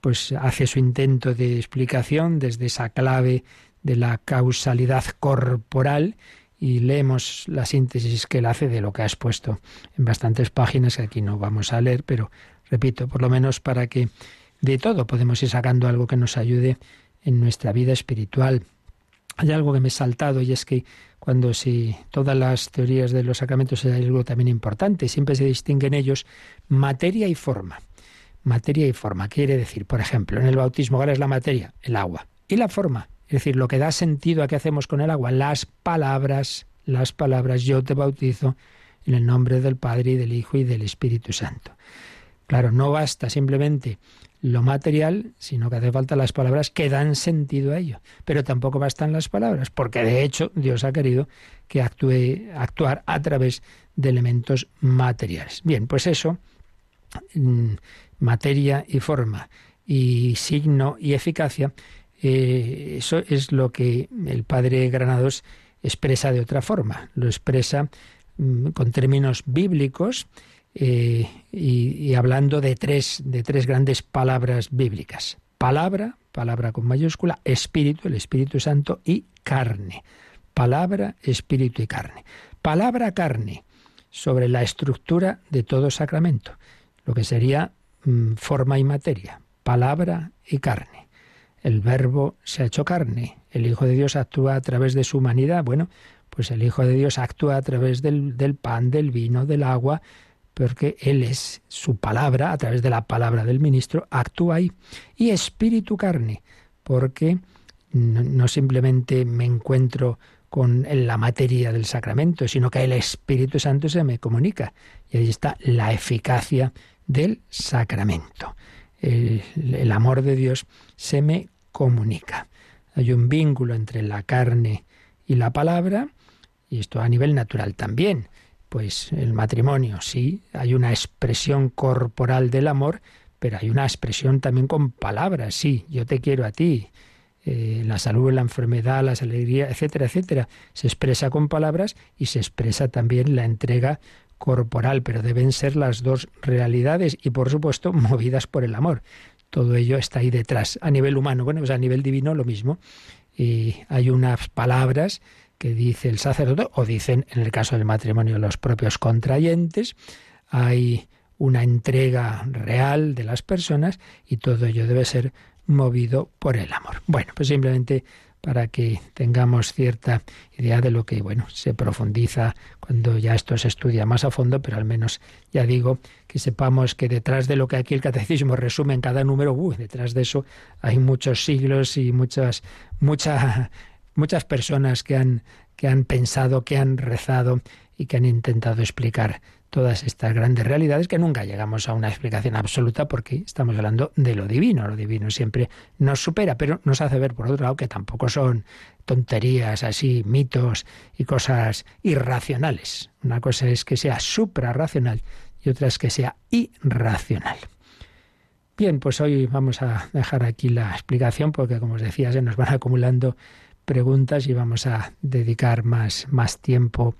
pues hace su intento de explicación desde esa clave de la causalidad corporal y leemos la síntesis que él hace de lo que ha expuesto en bastantes páginas que aquí no vamos a leer, pero repito, por lo menos para que de todo podemos ir sacando algo que nos ayude en nuestra vida espiritual. Hay algo que me he saltado y es que cuando si todas las teorías de los sacramentos hay algo también importante, siempre se distinguen ellos materia y forma. Materia y forma quiere decir, por ejemplo, en el bautismo, ¿cuál es la materia? El agua. Y la forma, es decir, lo que da sentido a qué hacemos con el agua, las palabras, las palabras, yo te bautizo en el nombre del Padre y del Hijo y del Espíritu Santo. Claro, no basta simplemente lo material, sino que hace falta las palabras que dan sentido a ello. Pero tampoco bastan las palabras, porque de hecho Dios ha querido que actúe, actuar a través de elementos materiales. Bien, pues eso, mm, materia y forma, y signo y eficacia, eh, eso es lo que el padre Granados expresa de otra forma. Lo expresa mm, con términos bíblicos eh, y, hablando de tres, de tres grandes palabras bíblicas. Palabra, palabra con mayúscula, espíritu, el Espíritu Santo, y carne. Palabra, espíritu y carne. Palabra, carne, sobre la estructura de todo sacramento, lo que sería mm, forma y materia. Palabra y carne. El verbo se ha hecho carne. El Hijo de Dios actúa a través de su humanidad. Bueno, pues el Hijo de Dios actúa a través del, del pan, del vino, del agua, porque Él es su palabra, a través de la palabra del ministro, actúa ahí. Y espíritu carne, porque no, simplemente me encuentro con la materia del sacramento, sino que el Espíritu Santo se me comunica. Y ahí está la eficacia del sacramento. El, el, amor de Dios se me comunica. Hay un vínculo entre la carne y la palabra, y esto a nivel natural también. Pues el matrimonio, sí, hay una expresión corporal del amor, pero hay una expresión también con palabras, sí, yo te quiero a ti. Eh, la salud, la enfermedad, las alegrías, etcétera, etcétera, se expresa con palabras y se expresa también la entrega corporal, pero deben ser las dos realidades y por supuesto *laughs* movidas por el amor. Todo ello está ahí detrás. A nivel humano, bueno, pues a nivel divino lo mismo. Y hay unas palabras que dice el sacerdote, o dicen en el caso del matrimonio los propios contrayentes, hay una entrega real de las personas y todo ello debe ser movido por el amor. Bueno, pues simplemente para que tengamos cierta idea de lo que, bueno, se profundiza cuando ya esto se estudia más a fondo, pero al menos ya digo que sepamos que detrás de lo que aquí el catecismo resume en cada número, detrás de eso hay muchos siglos y muchas, mucha muchas personas que han, que han pensado, que han rezado y que han intentado explicar todas estas grandes realidades que nunca llegamos a una explicación absoluta porque estamos hablando de lo divino. Lo divino siempre nos supera, pero nos hace ver por otro lado que tampoco son tonterías así, mitos y cosas irracionales. Una cosa es que sea suprarracional y otra es que sea irracional. Bien, pues hoy vamos a dejar aquí la explicación porque como os decía se nos van acumulando preguntas y vamos a dedicar más, más tiempo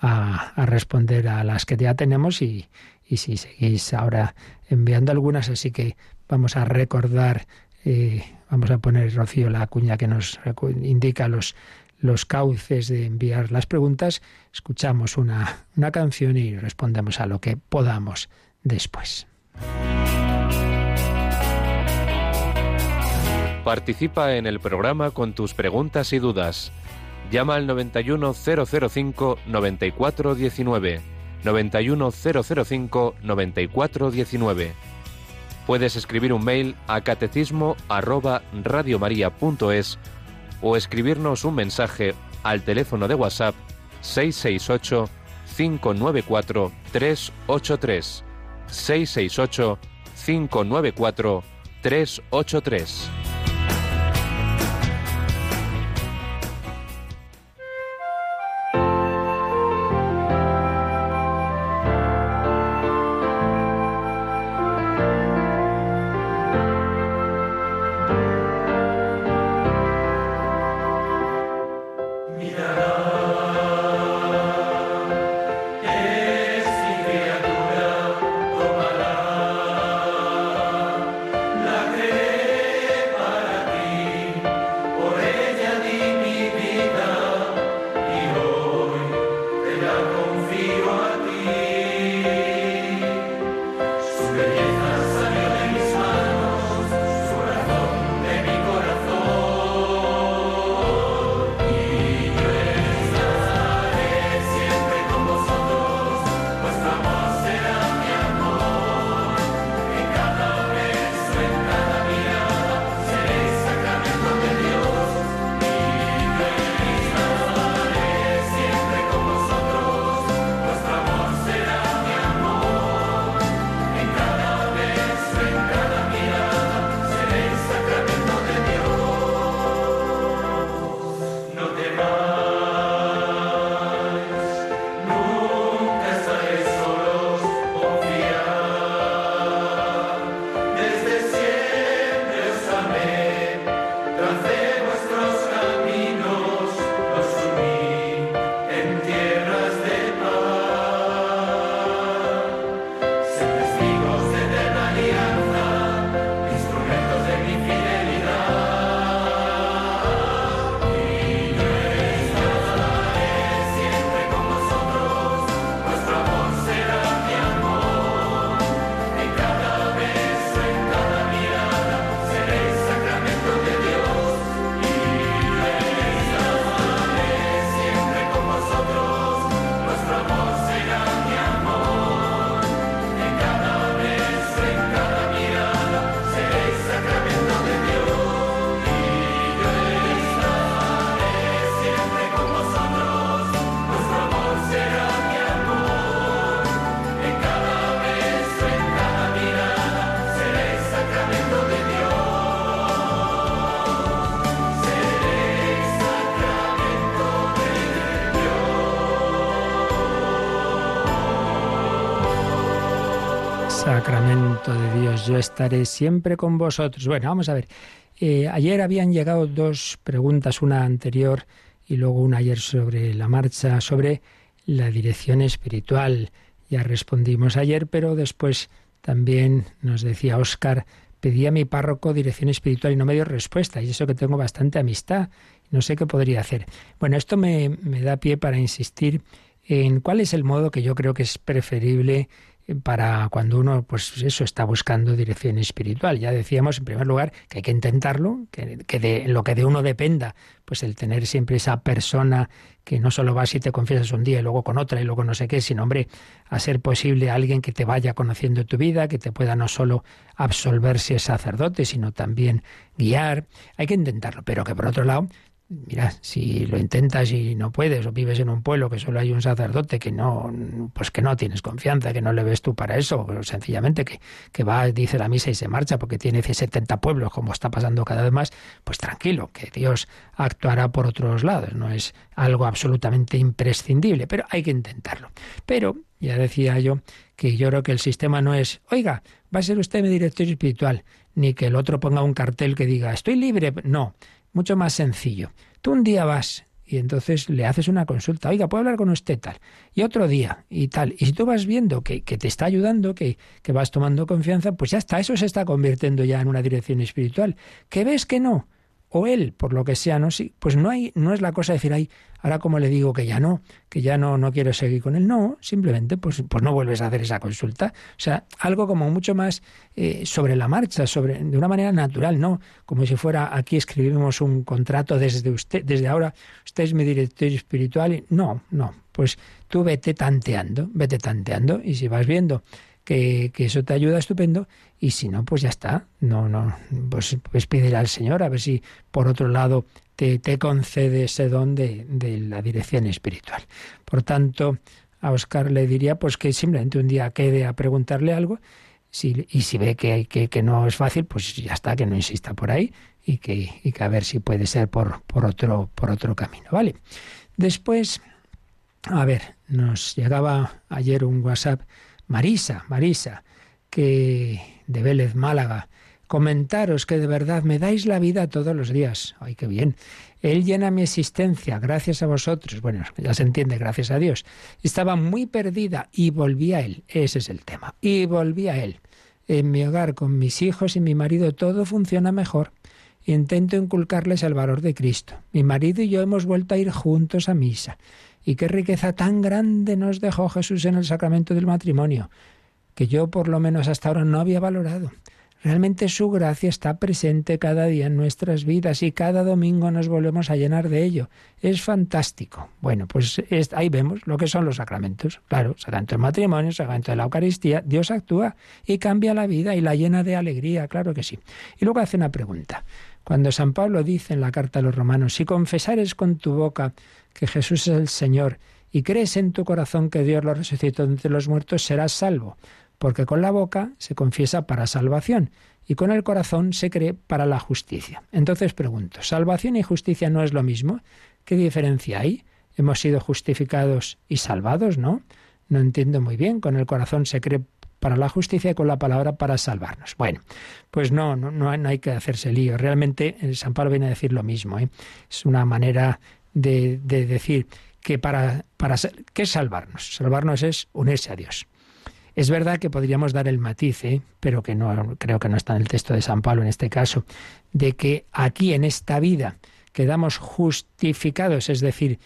a, responder a las que ya tenemos y, y si seguís ahora enviando algunas, así que vamos a recordar, eh, vamos a poner, Rocío, la cuña que nos indica los, los cauces de enviar las preguntas, escuchamos una, una canción y respondemos a lo que podamos después. Participa en el programa con tus preguntas y dudas. Llama al 91005 9419. 91005 9419. Puedes escribir un mail a catecismo arroba radiomaria.es o escribirnos un mensaje al teléfono de WhatsApp 668 594 383 668 594 383 yo estaré siempre con vosotros. Bueno, vamos a ver. Eh, ayer habían llegado dos preguntas, una anterior y luego una ayer sobre la marcha, sobre la dirección espiritual. Ya respondimos ayer, pero después también nos decía Óscar, pedí a mi párroco dirección espiritual y no me dio respuesta, y eso que tengo bastante amistad, no sé qué podría hacer. Bueno, esto me da pie para insistir en cuál es el modo que yo creo que es preferible para cuando uno, pues eso, está buscando dirección espiritual. Ya decíamos, en primer lugar, que hay que intentarlo, que, de lo que de uno dependa, pues el tener siempre esa persona que no solo va si te confiesas un día y luego con otra y luego no sé qué, sino, hombre, a ser posible alguien que te vaya conociendo tu vida, que te pueda no solo absolver si es sacerdote, sino también guiar. Hay que intentarlo, pero que por otro lado mira, si lo intentas y no puedes, o vives en un pueblo que solo hay un sacerdote que no, pues que no tienes confianza, que no le ves tú para eso, o sencillamente que, que va, dice la misa y se marcha porque tiene 70 pueblos, como está pasando cada vez más, pues tranquilo, que Dios actuará por otros lados, no es algo absolutamente imprescindible, pero hay que intentarlo. Pero, ya decía yo, que yo creo que el sistema no es, oiga, va a ser usted mi director espiritual, ni que el otro ponga un cartel que diga, estoy libre, no mucho más sencillo. Tú un día vas y entonces le haces una consulta, oiga, ¿puedo hablar con usted tal? Y otro día y tal. Y si tú vas viendo que, que te está ayudando, que, que vas tomando confianza, pues ya está, eso se está convirtiendo ya en una dirección espiritual. ¿Que ves que no? O él, por lo que sea, no sí, pues no hay no es la cosa de decir, ay, ahora como le digo que ya no, que ya no no quiero seguir con él, no, simplemente pues pues no vuelves a hacer esa consulta, o sea, algo como mucho más eh, sobre la marcha, sobre de una manera natural, no, como si fuera aquí escribimos un contrato desde usted, desde ahora usted es mi director espiritual, y, no, no, pues tú vete tanteando, vete tanteando y si vas viendo que, eso te ayuda estupendo y si no, pues ya está. No, no, pues, pues pídele al Señor a ver si por otro lado te, te concede ese don de, la dirección espiritual. Por tanto, a Oscar le diría pues que simplemente un día quede a preguntarle algo si, y si ve que, que, que, no es fácil, pues ya está, que no insista por ahí y que, y que a ver si puede ser por, por, otro, por otro camino. ¿Vale? Después, a ver, nos llegaba ayer un WhatsApp Marisa, Marisa, que de Vélez, Málaga, comentaros que de verdad me dais la vida todos los días. Ay, qué bien. Él llena mi existencia, gracias a vosotros. Bueno, ya se entiende, gracias a Dios. Estaba muy perdida y volví a Él. Ese es el tema. Y volví a Él. En mi hogar, con mis hijos y mi marido, todo funciona mejor. Intento inculcarles el valor de Cristo. Mi marido y yo hemos vuelto a ir juntos a misa. Y qué riqueza tan grande nos dejó Jesús en el sacramento del matrimonio, que yo por lo menos hasta ahora no había valorado. Realmente su gracia está presente cada día en nuestras vidas y cada domingo nos volvemos a llenar de ello. Es fantástico. Bueno, pues ahí vemos lo que son los sacramentos. Claro, sacramento del matrimonio, sacramento de la Eucaristía. Dios actúa y cambia la vida y la llena de alegría, claro que sí. Y luego hace una pregunta. Cuando San Pablo dice en la carta a los romanos, si confesares con tu boca que Jesús es el Señor y crees en tu corazón que Dios lo resucitó entre los muertos, serás salvo, porque con la boca se confiesa para salvación y con el corazón se cree para la justicia. Entonces pregunto, ¿salvación y justicia no es lo mismo? ¿Qué diferencia hay? Hemos sido justificados y salvados, ¿no? No entiendo muy bien. Con el corazón se cree para la justicia y con la palabra para salvarnos. Bueno, pues no, no, no hay que hacerse lío. Realmente el San Pablo viene a decir lo mismo. ¿eh? Es una manera de, decir que para, para ¿qué salvarnos? Salvarnos es unirse a Dios. Es verdad que podríamos dar el matiz, ¿eh? pero que no creo que no está en el texto de San Pablo en este caso, de que aquí en esta vida quedamos justificados, es decir,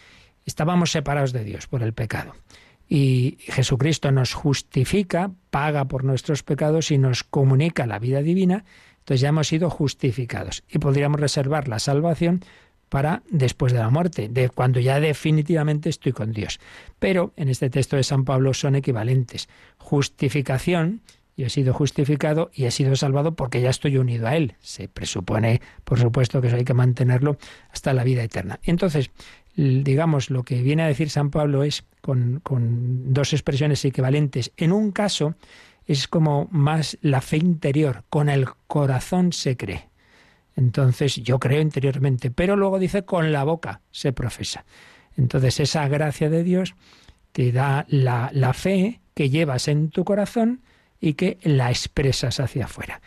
estábamos separados de Dios por el pecado. Y Jesucristo nos justifica, paga por nuestros pecados y nos comunica la vida divina, entonces ya hemos sido justificados. Y podríamos reservar la salvación para después de la muerte, de cuando ya definitivamente estoy con Dios. Pero en este texto de San Pablo son equivalentes. Justificación, yo he sido justificado y he sido salvado porque ya estoy unido a Él. Se presupone, por supuesto, que eso hay que mantenerlo hasta la vida eterna. Entonces, digamos, lo que viene a decir San Pablo es, con, con dos expresiones equivalentes, en un caso es como más la fe interior, con el corazón se cree. Entonces yo creo interiormente, pero luego dice con la boca se profesa. Entonces esa gracia de Dios te da la, la fe que llevas en tu corazón y que la expresas hacia afuera.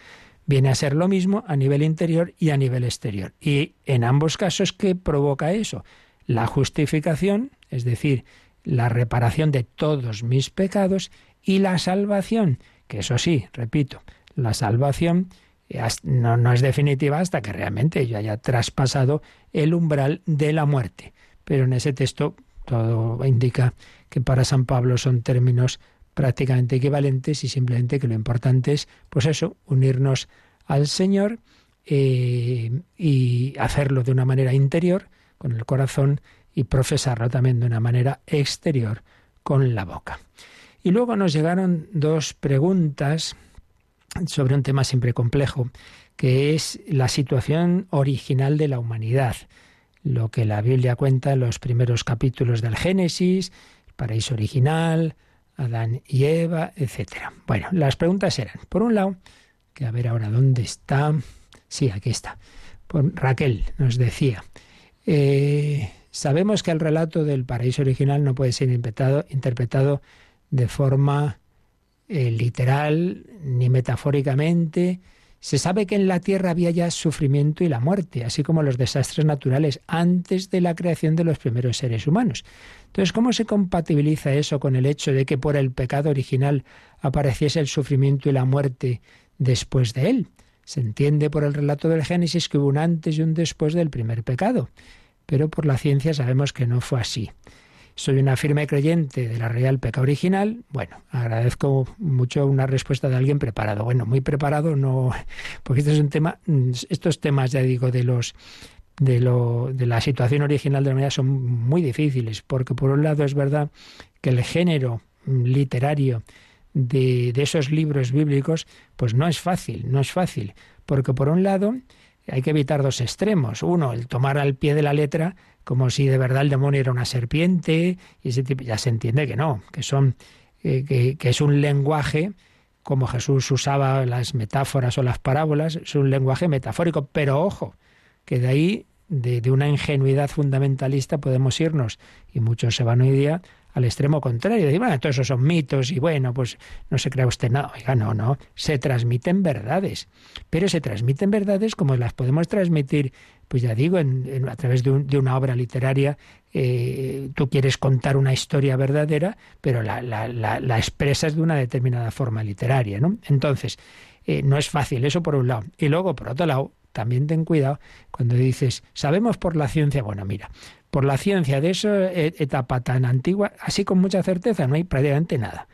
Viene a ser lo mismo a nivel interior y a nivel exterior. Y en ambos casos, ¿qué provoca eso? La justificación, es decir, la reparación de todos mis pecados y la salvación, que eso sí, repito, la salvación no, es definitiva hasta que realmente yo haya traspasado el umbral de la muerte. Pero en ese texto todo indica que para San Pablo son términos prácticamente equivalentes y simplemente que lo importante es, pues eso, unirnos al Señor eh, y hacerlo de una manera interior, con el corazón, y profesarlo también de una manera exterior, con la boca. Y luego nos llegaron dos preguntas sobre un tema siempre complejo, que es la situación original de la humanidad. Lo que la Biblia cuenta en los primeros capítulos del Génesis, el paraíso original, Adán y Eva, etc. Bueno, las preguntas eran, por un lado, que a ver ahora dónde está. Sí, aquí está. Por Raquel nos decía, eh, sabemos que el relato del paraíso original no puede ser interpretado, de forma eh, literal ni metafóricamente, Se sabe que en la tierra había ya sufrimiento y la muerte, así como los desastres naturales antes de la creación de los primeros seres humanos. Entonces, ¿cómo se compatibiliza eso con el hecho de que por el pecado original apareciese el sufrimiento y la muerte después de él? Se entiende por el relato del Génesis que hubo un antes y un después del primer pecado, pero por la ciencia sabemos que no fue así soy una firme creyente de la del pecado original, bueno, agradezco mucho una respuesta de alguien preparado. Bueno, muy preparado no, porque este es un tema, estos temas, ya digo, de los de, lo, de la situación original de la humanidad son muy difíciles, porque por un lado es verdad que el género literario de, de esos libros bíblicos, pues no es fácil, no es fácil, porque por un lado hay que evitar dos extremos. Uno, el tomar al pie de la letra como si de verdad el demonio era una serpiente, y ese tipo, ya se entiende que no, que son eh, que, es un lenguaje como Jesús usaba las metáforas o las parábolas, es un lenguaje metafórico, pero ojo, que de ahí, de, de una ingenuidad fundamentalista, podemos irnos, y muchos se van hoy día al extremo contrario, decir, bueno, todos esos son mitos y bueno, pues no se crea usted nada. Oiga, no, no, se transmiten verdades, pero se transmiten verdades como las podemos transmitir, pues ya digo, en, a través de, una obra literaria, eh, tú quieres contar una historia verdadera, pero la, la, la, expresas de una determinada forma literaria, ¿no? Entonces, eh, no es fácil eso por un lado. Y luego, por otro lado, también ten cuidado cuando dices, sabemos por la ciencia, bueno, mira, por la ciencia de esa e, etapa tan antigua, así con mucha certeza no hay prácticamente nada.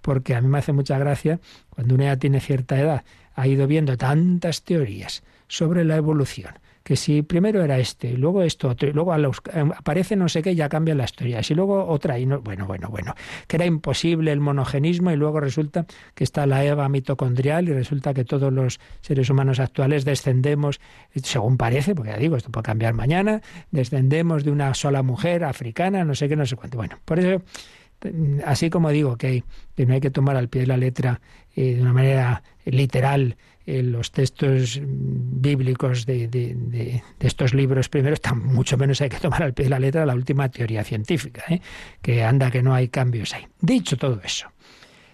Porque a mí me hace mucha gracia cuando uno ya tiene cierta edad, ha ido viendo tantas teorías sobre la evolución que si primero era este, luego esto otro, y luego em, aparece no sé qué, ya cambia la historia, si luego otra, y no, bueno, bueno, bueno, que era imposible el monogenismo y luego resulta que está la Eva mitocondrial y resulta que todos los seres humanos actuales descendemos, según parece, porque ya digo, esto puede cambiar mañana, descendemos de una sola mujer africana, no sé qué, no sé cuánto. Bueno, por eso así como digo que, no hay que tomar al pie de la letra eh, de una manera literal los textos bíblicos de, estos libros primeros, mucho menos hay que tomar al pie de la letra la última teoría científica, ¿eh? que anda que no hay cambios ahí. Dicho todo eso,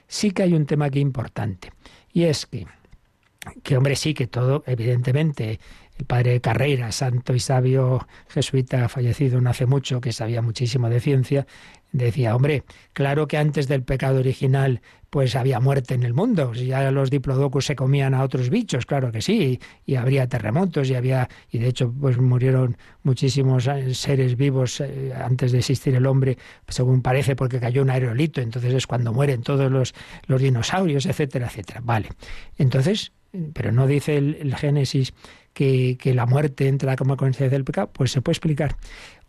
sí que hay un tema aquí importante, y es que, que hombre, sí que todo, evidentemente, el padre Carreira, santo y sabio jesuita fallecido no hace mucho, que sabía muchísimo de ciencia, decía, hombre, claro que antes del pecado original pues había muerte en el mundo, ya los diplodocus se comían a otros bichos, claro que sí, y, habría terremotos y había y de hecho pues murieron muchísimos eh, seres vivos eh, antes de existir el hombre, según parece porque cayó un aerolito, entonces es cuando mueren todos los, los dinosaurios, etcétera, etcétera. Vale. Entonces, pero no dice el, el Génesis que, la muerte entra como consecuencia del pecado, pues se puede explicar.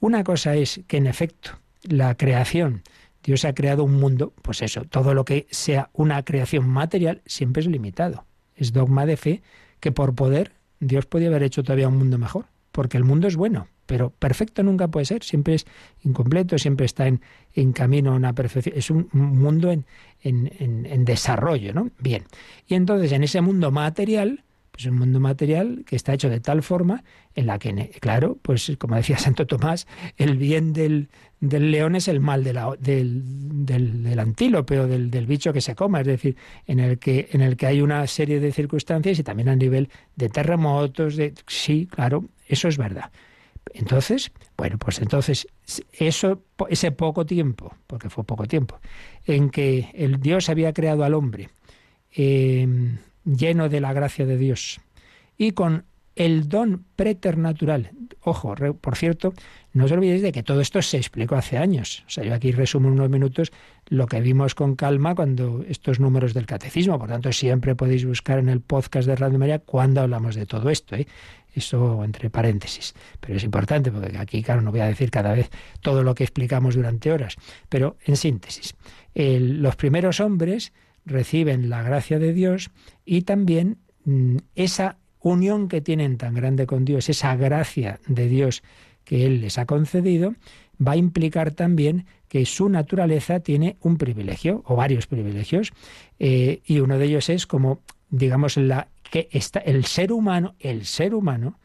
Una cosa es que en efecto la creación. Dios ha creado un mundo, pues eso, todo lo que sea una creación material siempre es limitado. Es dogma de fe que por poder Dios podía haber hecho todavía un mundo mejor, porque el mundo es bueno, pero perfecto nunca puede ser, siempre es incompleto, siempre está en, en camino a una perfección, es un mundo en, en, en desarrollo, ¿no? Bien, y entonces en ese mundo material, es un mundo material que está hecho de tal forma en la que, claro, pues como decía Santo Tomás, el bien del, león es el mal del, del, antílope o del, bicho que se coma, es decir, en el, que, en el que hay una serie de circunstancias y también a nivel de terremotos, de sí, claro, eso es verdad. Entonces, bueno, pues entonces eso, ese poco tiempo, porque fue poco tiempo, en que el Dios había creado al hombre, eh, lleno de la gracia de Dios y con el don preternatural. Ojo, por cierto, no os olvidéis de que todo esto se explicó hace años. O sea, yo aquí resumo en unos minutos lo que vimos con calma cuando estos números del catecismo. Por tanto, siempre podéis buscar en el podcast de Radio María cuando hablamos de todo esto. ¿eh? Eso entre paréntesis. Pero es importante porque aquí, claro, no voy a decir cada vez todo lo que explicamos durante horas. Pero en síntesis, los primeros hombres reciben la gracia de Dios y también mm, esa unión que tienen tan grande con Dios, esa gracia de Dios que Él les ha concedido, va a implicar también que su naturaleza tiene un privilegio o varios privilegios eh, y uno de ellos es como digamos la que está el ser humano el ser humano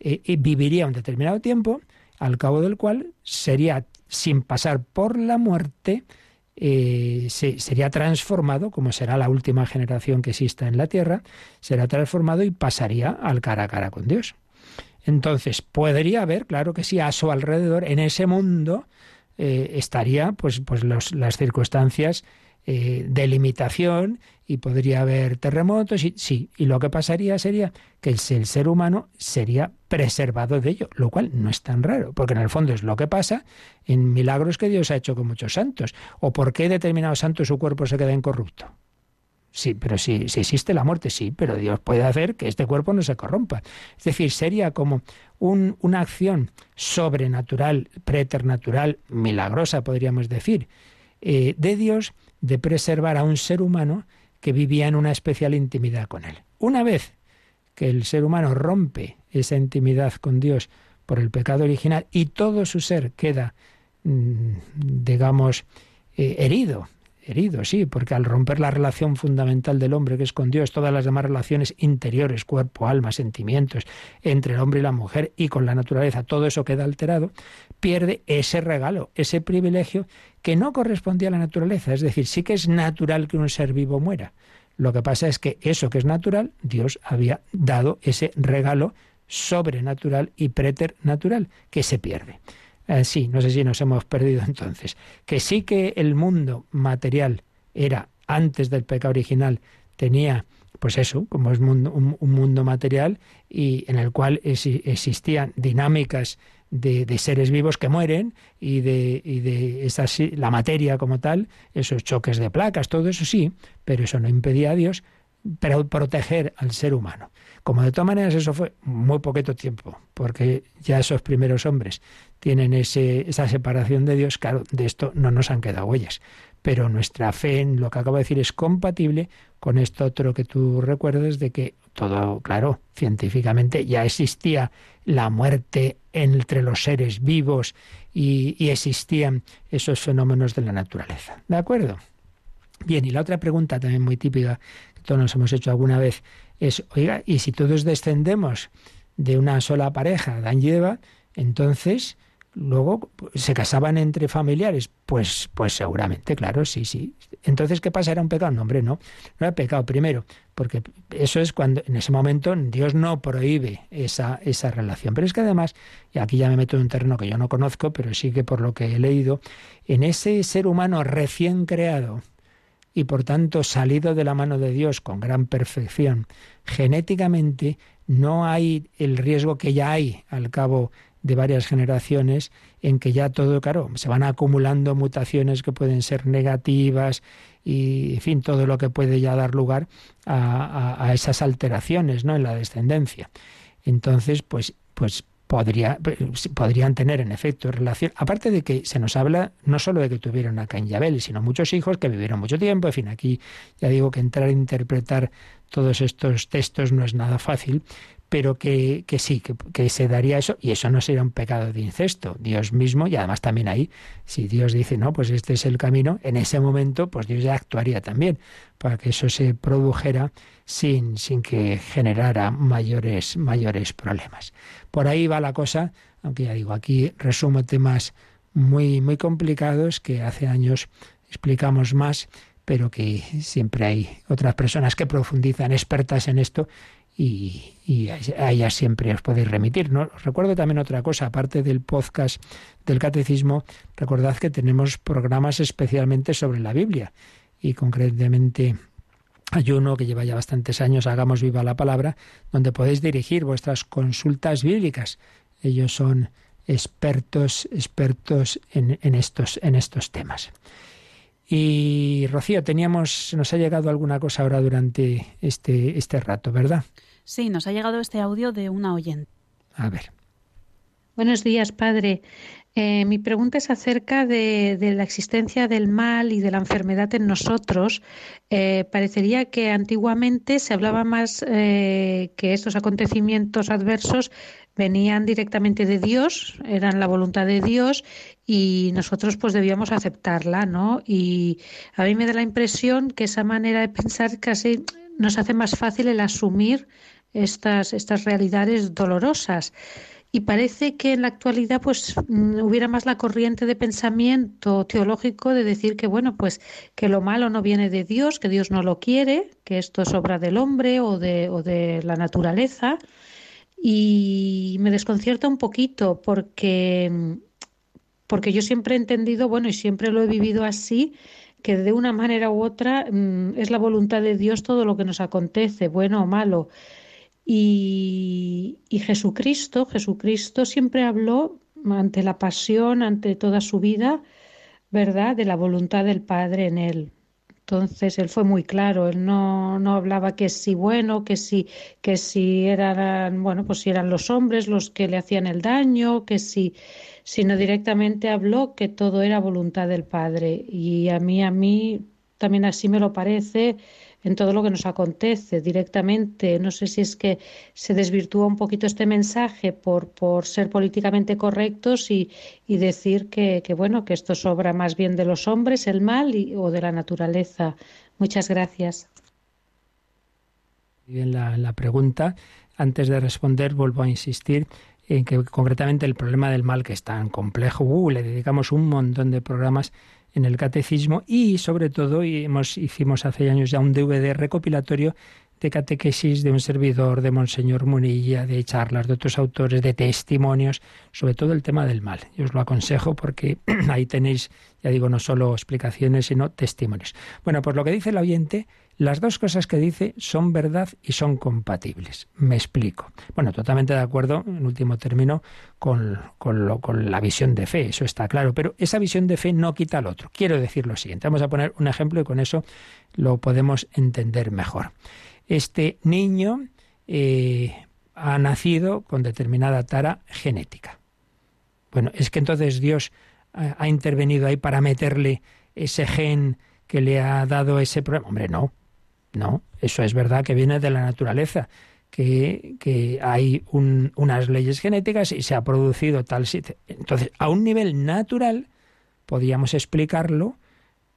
eh, eh, viviría un determinado tiempo al cabo del cual sería sin pasar por la muerte eh, sería transformado, como será la última generación que exista en la tierra, será transformado y pasaría al cara a cara con Dios. Entonces, podría haber, claro que sí, a su alrededor, en ese mundo, eh, estaría pues, pues las circunstancias eh, de limitación y podría haber terremotos, y, sí, y lo que pasaría sería que el, ser humano sería preservado de ello, lo cual no es tan raro, porque en el fondo es lo que pasa en milagros que Dios ha hecho con muchos santos, o por qué determinado santo su cuerpo se queda incorrupto. Sí, pero si, si existe la muerte, sí, pero Dios puede hacer que este cuerpo no se corrompa. Es decir, sería como un, una acción sobrenatural, preternatural, milagrosa, podríamos decir, eh, de Dios de preservar a un ser humano que vivía en una especial intimidad con él. Una vez que el ser humano rompe esa intimidad con Dios por el pecado original y todo su ser queda, mm, digamos, eh, herido herido, sí, porque al romper la relación fundamental del hombre que es con Dios, todas las demás relaciones interiores, cuerpo, alma, sentimientos, entre el hombre y la mujer y con la naturaleza, todo eso queda alterado, pierde ese regalo, ese privilegio que no correspondía a la naturaleza. Es decir, sí que es natural que un ser vivo muera. Lo que pasa es que eso que es natural, Dios había dado ese regalo sobrenatural y preternatural que se pierde. Eh, sí, no sé si nos hemos perdido *laughs* entonces. Que sí que el mundo material era antes del pecado original, tenía pues eso, como es un, mundo material y en el cual existían dinámicas de, seres vivos que mueren y de, y de la materia como tal, esos choques de placas, todo eso sí, pero eso no impedía a Dios proteger al ser humano. Como de todas maneras eso fue muy poquito tiempo, porque ya esos primeros hombres tienen ese, esa separación de Dios, claro, de esto no nos han quedado huellas. Pero nuestra fe en lo que acabo de decir es compatible con esto otro que tú recuerdas de que todo, claro, científicamente ya existía la muerte entre los seres vivos y, y existían esos fenómenos de la naturaleza. ¿De acuerdo? Bien, y la otra pregunta también muy típica todos nos hemos hecho alguna vez, es, oiga, y si todos descendemos de una sola pareja, Dan y Eva, entonces luego se casaban entre familiares. Pues, pues seguramente, claro, sí, sí. Entonces, ¿qué pasa? ¿Era un pecado? No, hombre, no. No era pecado, primero, porque eso es cuando en ese momento Dios no prohíbe esa, esa relación. Pero es que además, y aquí ya me meto en un terreno que yo no conozco, pero sí que por lo que he leído, en ese ser humano recién creado, y por tanto salido de la mano de Dios con gran perfección, genéticamente no hay el riesgo que ya hay al cabo de varias generaciones en que ya todo, claro, se van acumulando mutaciones que pueden ser negativas y, en fin, todo lo que puede ya dar lugar a, a esas alteraciones ¿no? en la descendencia. Entonces, pues, pues podría, podrían tener en efecto relación, aparte de que se nos habla no solo de que tuvieron a Cain y Abel, sino muchos hijos que vivieron mucho tiempo, en fin, aquí ya digo que entrar a interpretar todos estos textos no es nada fácil, pero que, que sí, que, se daría eso, y eso no sería un pecado de incesto. Dios mismo, y además también ahí, si Dios dice, no, pues este es el camino, en ese momento, pues Dios ya actuaría también para que eso se produjera sin, sin que generara mayores, mayores problemas. Por ahí va la cosa, aunque ya digo, aquí resumo temas muy, muy complicados que hace años explicamos más, pero que siempre hay otras personas que profundizan, expertas en esto, y, y, a ellas siempre os podéis remitir. ¿no? recuerdo también otra cosa, aparte del podcast del catecismo, recordad que tenemos programas especialmente sobre la Biblia y concretamente hay uno que lleva ya bastantes años, Hagamos viva la palabra, donde podéis dirigir vuestras consultas bíblicas. Ellos son expertos, expertos en, en, estos, en estos temas. Y Rocío, teníamos, nos ha llegado alguna cosa ahora durante este, este rato, ¿verdad? Sí, nos ha llegado este audio de una oyente. A ver. Buenos días, padre. Eh, mi pregunta es acerca de, la existencia del mal y de la enfermedad en nosotros. Eh, parecería que antiguamente se hablaba más eh, que estos acontecimientos adversos venían directamente de Dios, eran la voluntad de Dios y nosotros pues debíamos aceptarla, ¿no? Y a mí me da la impresión que esa manera de pensar casi nos hace más fácil el asumir estas, estas realidades dolorosas. y parece que en la actualidad pues mm, hubiera más la corriente de pensamiento teológico de decir que bueno pues que lo malo no viene de Dios que Dios no lo quiere que esto es obra del hombre o de, o de la naturaleza y me desconcierta un poquito porque porque yo siempre he entendido bueno y siempre lo he vivido así que de una manera u otra mm, es la voluntad de Dios todo lo que nos acontece bueno o malo y, Jesucristo, Jesucristo siempre habló ante la pasión, ante toda su vida, ¿verdad?, de la voluntad del Padre en él. Entonces él fue muy claro, él no, no hablaba que si bueno, que si, que si eran, bueno, pues si eran los hombres los que le hacían el daño, que si, sino directamente habló que todo era voluntad del Padre. Y a mí, a mí también así me lo parece en todo lo que nos acontece directamente. No sé si es que se desvirtúa un poquito este mensaje por, por ser políticamente correctos y, decir que, bueno, que esto sobra más bien de los hombres, el mal o de la naturaleza. Muchas gracias. Bien, la, la pregunta. Antes de responder, vuelvo a insistir en que concretamente el problema del mal, que es tan complejo, uh, le dedicamos un montón de programas en el catecismo y sobre todo hemos, hicimos hace años ya un DVD recopilatorio de catequesis de un servidor, de Monseñor Munilla, de charlas de otros autores, de testimonios, sobre todo el tema del mal. Yo os lo aconsejo porque *clears throat* ahí tenéis, ya digo, no solo explicaciones, sino testimonios. Bueno, pues lo que dice el oyente las dos cosas que dice son verdad y son compatibles. Me explico. Bueno, totalmente de acuerdo, en último término, con, con, la visión de fe, eso está claro, pero esa visión de fe no quita al otro. Quiero decir lo siguiente, vamos a poner un ejemplo y con eso lo podemos entender mejor. Este niño eh, ha nacido con determinada tara genética. Bueno, es que entonces Dios ha intervenido ahí para meterle ese gen que le ha dado ese problema. Hombre, no. No, eso es verdad que viene de la naturaleza, que, que hay unas leyes genéticas y se ha producido tal Entonces, a un nivel natural, podríamos explicarlo,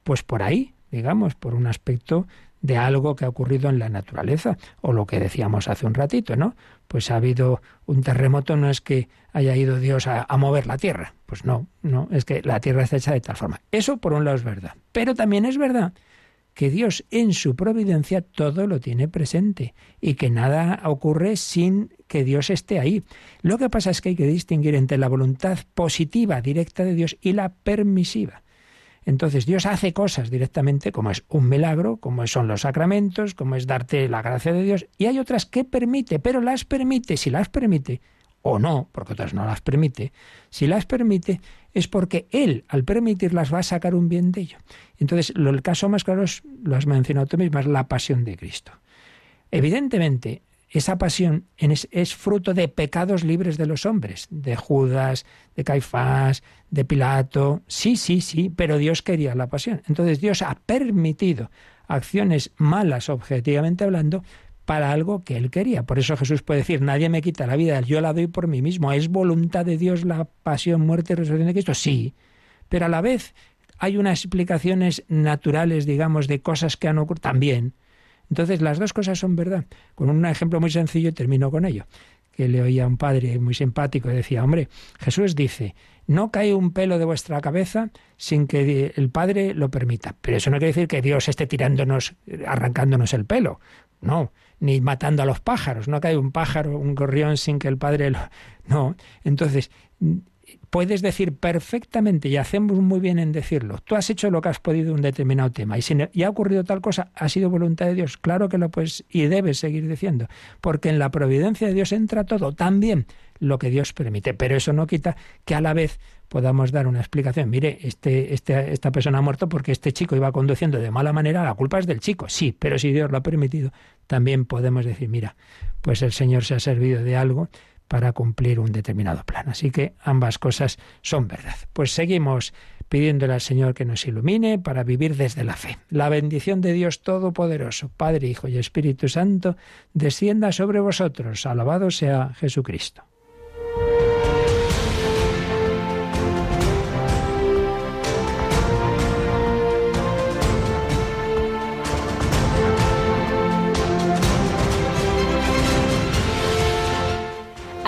pues por ahí, digamos, por un aspecto de algo que ha ocurrido en la naturaleza, o lo que decíamos hace un ratito, ¿no? Pues ha habido un terremoto, no es que haya ido Dios a, a, mover la tierra, pues no, no, es que la tierra está hecha de tal forma. Eso por un lado es verdad, pero también es verdad que Dios en su providencia todo lo tiene presente y que nada ocurre sin que Dios esté ahí. Lo que pasa es que hay que distinguir entre la voluntad positiva directa de Dios y la permisiva. Entonces Dios hace cosas directamente, como es un milagro, como son los sacramentos, como es darte la gracia de Dios, y hay otras que permite, pero las permite, si las permite, o no, porque otras no las permite, si las permite es porque Él, al permitirlas, va a sacar un bien de ello. Entonces, el caso más claro es, lo has mencionado tú misma, es la pasión de Cristo. Evidentemente, esa pasión es, es, fruto de pecados libres de los hombres, de Judas, de Caifás, de Pilato. Sí, sí, sí, pero Dios quería la pasión. Entonces Dios ha permitido acciones malas, objetivamente hablando, para algo que él quería. Por eso Jesús puede decir, nadie me quita la vida, yo la doy por mí mismo. ¿Es voluntad de Dios la pasión, muerte y resurrección de Cristo? Sí, pero a la vez hay unas explicaciones naturales, digamos, de cosas que han ocurrido también. Entonces las dos cosas son verdad. Con un ejemplo muy sencillo termino con ello que le oía a un padre muy simpático y decía, hombre, Jesús dice, no cae un pelo de vuestra cabeza sin que el Padre lo permita. Pero eso no quiere decir que Dios esté tirándonos, arrancándonos el pelo. No, ni matando a los pájaros. No cae un pájaro, un gorrión sin que el padre lo... *laughs* No. Entonces, puedes decir perfectamente, y hacemos muy bien en decirlo, tú has hecho lo que has podido en un determinado tema, y, si y ha ocurrido tal cosa, ha sido voluntad de Dios. Claro que lo puedes y debes seguir diciendo, porque en la providencia de Dios entra todo, también lo que Dios permite. Pero eso no quita que a la vez podamos dar una explicación. Mire, este, este, esta persona ha muerto porque este chico iba conduciendo de mala manera, la culpa es del chico. Sí, pero si Dios lo ha permitido, también podemos decir, mira, pues el Señor se ha servido de algo para cumplir un determinado plan. Así que ambas cosas son verdad. Pues seguimos pidiéndole al Señor que nos ilumine para vivir desde la fe. La bendición de Dios Todopoderoso, Padre, Hijo y Espíritu Santo, descienda sobre vosotros. Alabado sea Jesucristo.